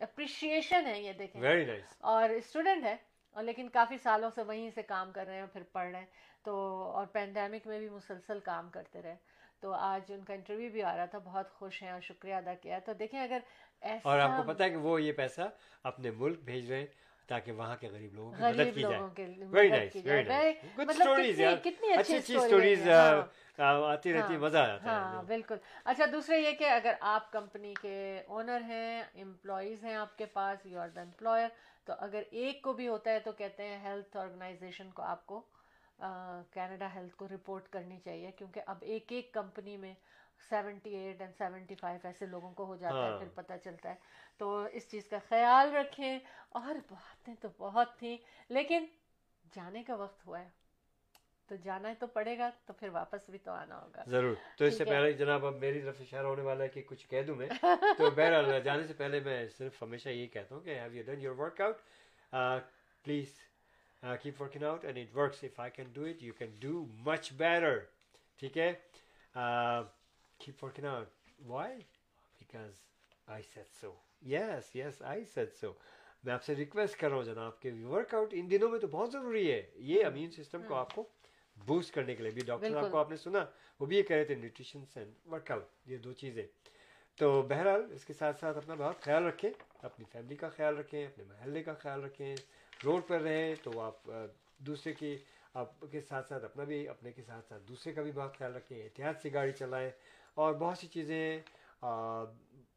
اپریشیشن ہے یہ دیکھیں۔ ویری نائس اور اسٹوڈنٹ ہے اور لیکن کافی سالوں سے وہیں سے کام کر رہے ہیں پھر پڑھ رہے ہیں۔ تو اور پینڈیمک میں بھی مسلسل کام کرتے رہے۔ تو آج ان کا انٹرویو بھی آ رہا تھا بہت خوش ہیں اور شکریہ ادا کیا۔ تو دیکھیں اگر ایسا اور آپ کو پتا ہے کہ وہ یہ پیسہ اپنے ملک بھیج رہے ہیں۔ تاکہ وہاں کے غریب لوگوں کی مدد کی جائے۔ Very nice very nice good stories یار۔ اچھی اچھی اسٹوریز ہے، ہاں۔ آتی رہتی ہے ہاں، مزہ آتا ہاں ہے بالکل۔ اچھا دوسرا یہ کہ اگر آپ کمپنی کے اونر ہیں امپلائیز ہیں آپ کے پاس یو آر دا امپلائر تو اگر ایک کو بھی ہوتا ہے تو کہتے ہیں ہیلتھ آرگنائزیشن کو آپ کو کینیڈا ہیلتھ کو رپورٹ کرنی چاہیے۔ کیونکہ اب ایک ایک کمپنی میں seventy eight and seventy five ایسے لوگوں کو ہو جاتا ہے ہاں۔ پھر پتہ چلتا ہے۔ تو اس چیز کا خیال رکھیں۔ اور باتیں تو بہت تھیں لیکن جانے کا وقت ہوا ہے۔ تو جانا ہی تو پڑے گا تو پھر واپس بھی تو آنا ہوگا۔ ضرور۔ تو اس سے ہے۔ پہلے جناب اب میری طرف اشارہ ہونے والا ہے کہ کچھ کہہ دوں میں۔ تو بہرحال جانے سے پہلے میں صرف ہمیشہ یہی کہتا ہوں کہ have you done your workout please keep working out and it works if I can do it you can do much better ٹھیک ہے؟ Keep working out why because I said so yes yes I said so میں آپ سے request کر رہا ہوں جناب کہ ورک آؤٹ ان دنوں میں تو بہت ضروری ہے. یہ امین سسٹم کو آپ کو بوسٹ کرنے کے لیے بھی ڈاکٹر بالکل۔ کو آپ نے سنا وہ بھی یہ کہہ رہے تھے نیوٹریشن اینڈ ورک آؤٹ یہ دو چیزیں۔ تو بہرحال اس کے ساتھ ساتھ اپنا بہت خیال رکھیں اپنی فیملی کا خیال رکھیں اپنے محلے کا خیال رکھیں روڈ پر رہیں تو آپ دوسرے کی آپ کے ساتھ ساتھ اپنا بھی اپنے کے ساتھ ساتھ دوسرے کا بھی بہت خیال رکھیں احتیاط سے گاڑی چلائیں۔ اور بہت سی چیزیں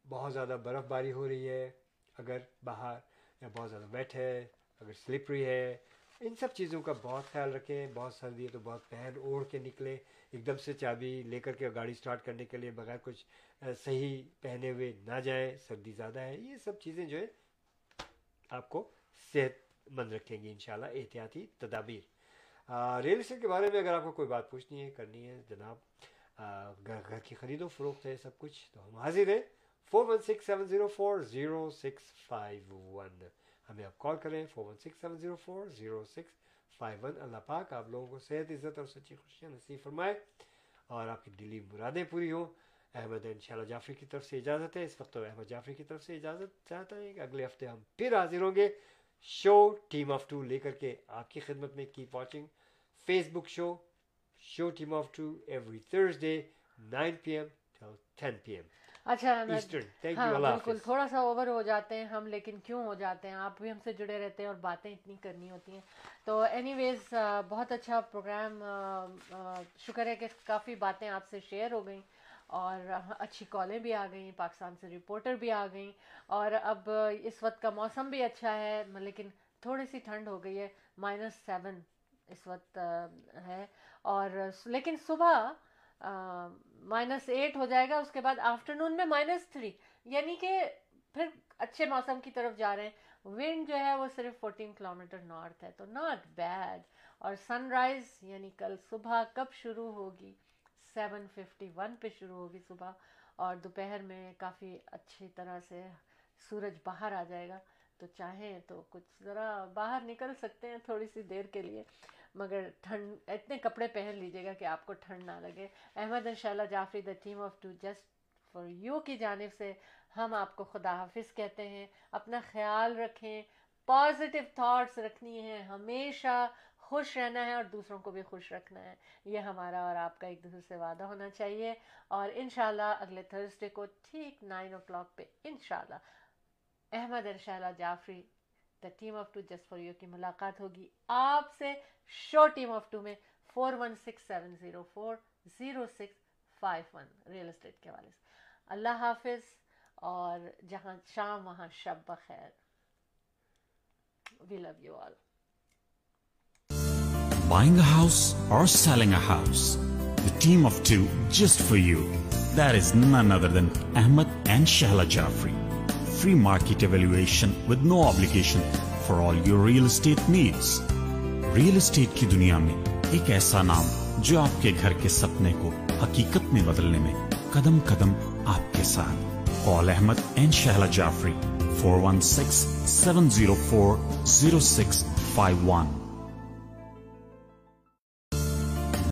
بہت زیادہ برف باری ہو رہی ہے، اگر باہر یا بہت زیادہ ویٹ ہے، اگر سلپری ہے، ان سب چیزوں کا بہت خیال رکھیں، بہت سردی ہے تو بہت پہن اوڑھ کے نکلیں، ایک دم سے چابی لے کر کے گاڑی سٹارٹ کرنے کے لیے بغیر کچھ صحیح پہنے ہوئے نہ جائیں، سردی زیادہ ہے، یہ سب چیزیں جو ہے آپ کو صحت مند رکھیں گی انشاءاللہ، احتیاطی تدابیر۔ ریل اسٹیٹ کے بارے میں اگر آپ کو کوئی بات پوچھنی ہے، کرنی ہے، جناب گھر گھر کی خرید و فروخت ہے سب کچھ تو ہم حاضر ہیں four one six seven zero four zero six five one ہمیں آپ کال کریں four one six seven zero four zero six five one اللہ پاک آپ لوگوں کو صحت عزت اور سچی خوشیاں نصیب فرمائے اور آپ کی دلی مرادیں پوری ہوں احمد ان شاء اللہ جعفری کی طرف سے اجازت ہے اس وقت تو احمد جعفری کی طرف سے اجازت چاہتا ہے کہ اگلے ہفتے ہم پھر حاضر ہوں گے شو ٹیم آف ٹو لے کر کے آپ کی خدمت میں keep watching Facebook show of two every Thursday nine p m till ten p m اچھا ہاں بالکل تھوڑا سا اوور ہو جاتے ہیں ہم لیکن کیوں ہو جاتے ہیں؟ آپ بھی ہم سے جڑے رہتے ہیں اور باتیں اتنی کرنی ہوتی ہیں۔ تو اینی ویز بہت اچھا پروگرام شکر ہے کہ کافی باتیں آپ سے شیئر ہو گئیں اور اچھی کالیں بھی آ گئیں پاکستان سے رپورٹر بھی آ گئیں۔ اور اب اس وقت کا موسم بھی اچھا ہے لیکن تھوڑی سی ٹھنڈ ہو گئی ہے مائنس سیون اس وقت ہے۔ اور لیکن صبح مائنس ایٹ ہو جائے گا، اس کے بعد آفٹر نون میں مائنس تھری یعنی کہ پھر اچھے موسم کی طرف جا رہے ہیں۔ ونڈ جو ہے وہ صرف فورٹین کلو میٹر نارتھ ہے، تو ناٹ بیڈ اور سن رائز یعنی کل صبح کب شروع ہوگی؟ سیون ففٹی ون پہ شروع ہوگی صبح۔ اور دوپہر میں کافی اچھی طرح سے سورج باہر آ جائے گا۔ تو چاہیں تو کچھ ذرا باہر نکل سکتے ہیں تھوڑی سی دیر کے لیے۔ مگر ٹھنڈ، اتنے کپڑے پہن لیجیے گا کہ آپ کو ٹھنڈ نہ لگے۔ احمد ان شاء اللہ Jafri the team of two just for you کی جانب سے ہم آپ کو خدا حافظ کہتے ہیں۔ اپنا خیال رکھیں پازیٹیو تھاٹس رکھنی ہے ہمیشہ خوش رہنا ہے اور دوسروں کو بھی خوش رکھنا ہے۔ یہ ہمارا اور آپ کا ایک دوسرے سے وعدہ ہونا چاہیے۔ اور انشاءاللہ اگلے تھرسڈے کو ٹھیک نائن او کلاک پہ انشاءاللہ Ahmad ارشالہ Jafri the team of two just for you کی ملاقات ہوگی آپ سے شو ٹیم آف ٹو میں four one six seven zero four zero six five one real estate کے حوالے سے اللہ حافظ اور جہاں شام وہاں شب بخیر we love you all Buying a house or selling a house? The team of two just for you. That is none other than Ahmed and Shahla Jafri. free market evaluation with no obligation for all your real estate needs. Real estate کی دنیا میں ایک ایسا نام جو آپ کے گھر کے سپنے کو حقیقت میں بدلنے میں قدم قدم آپ کے ساتھ قول Ahmad N Shehla Jafri four one six seven zero four zero six five one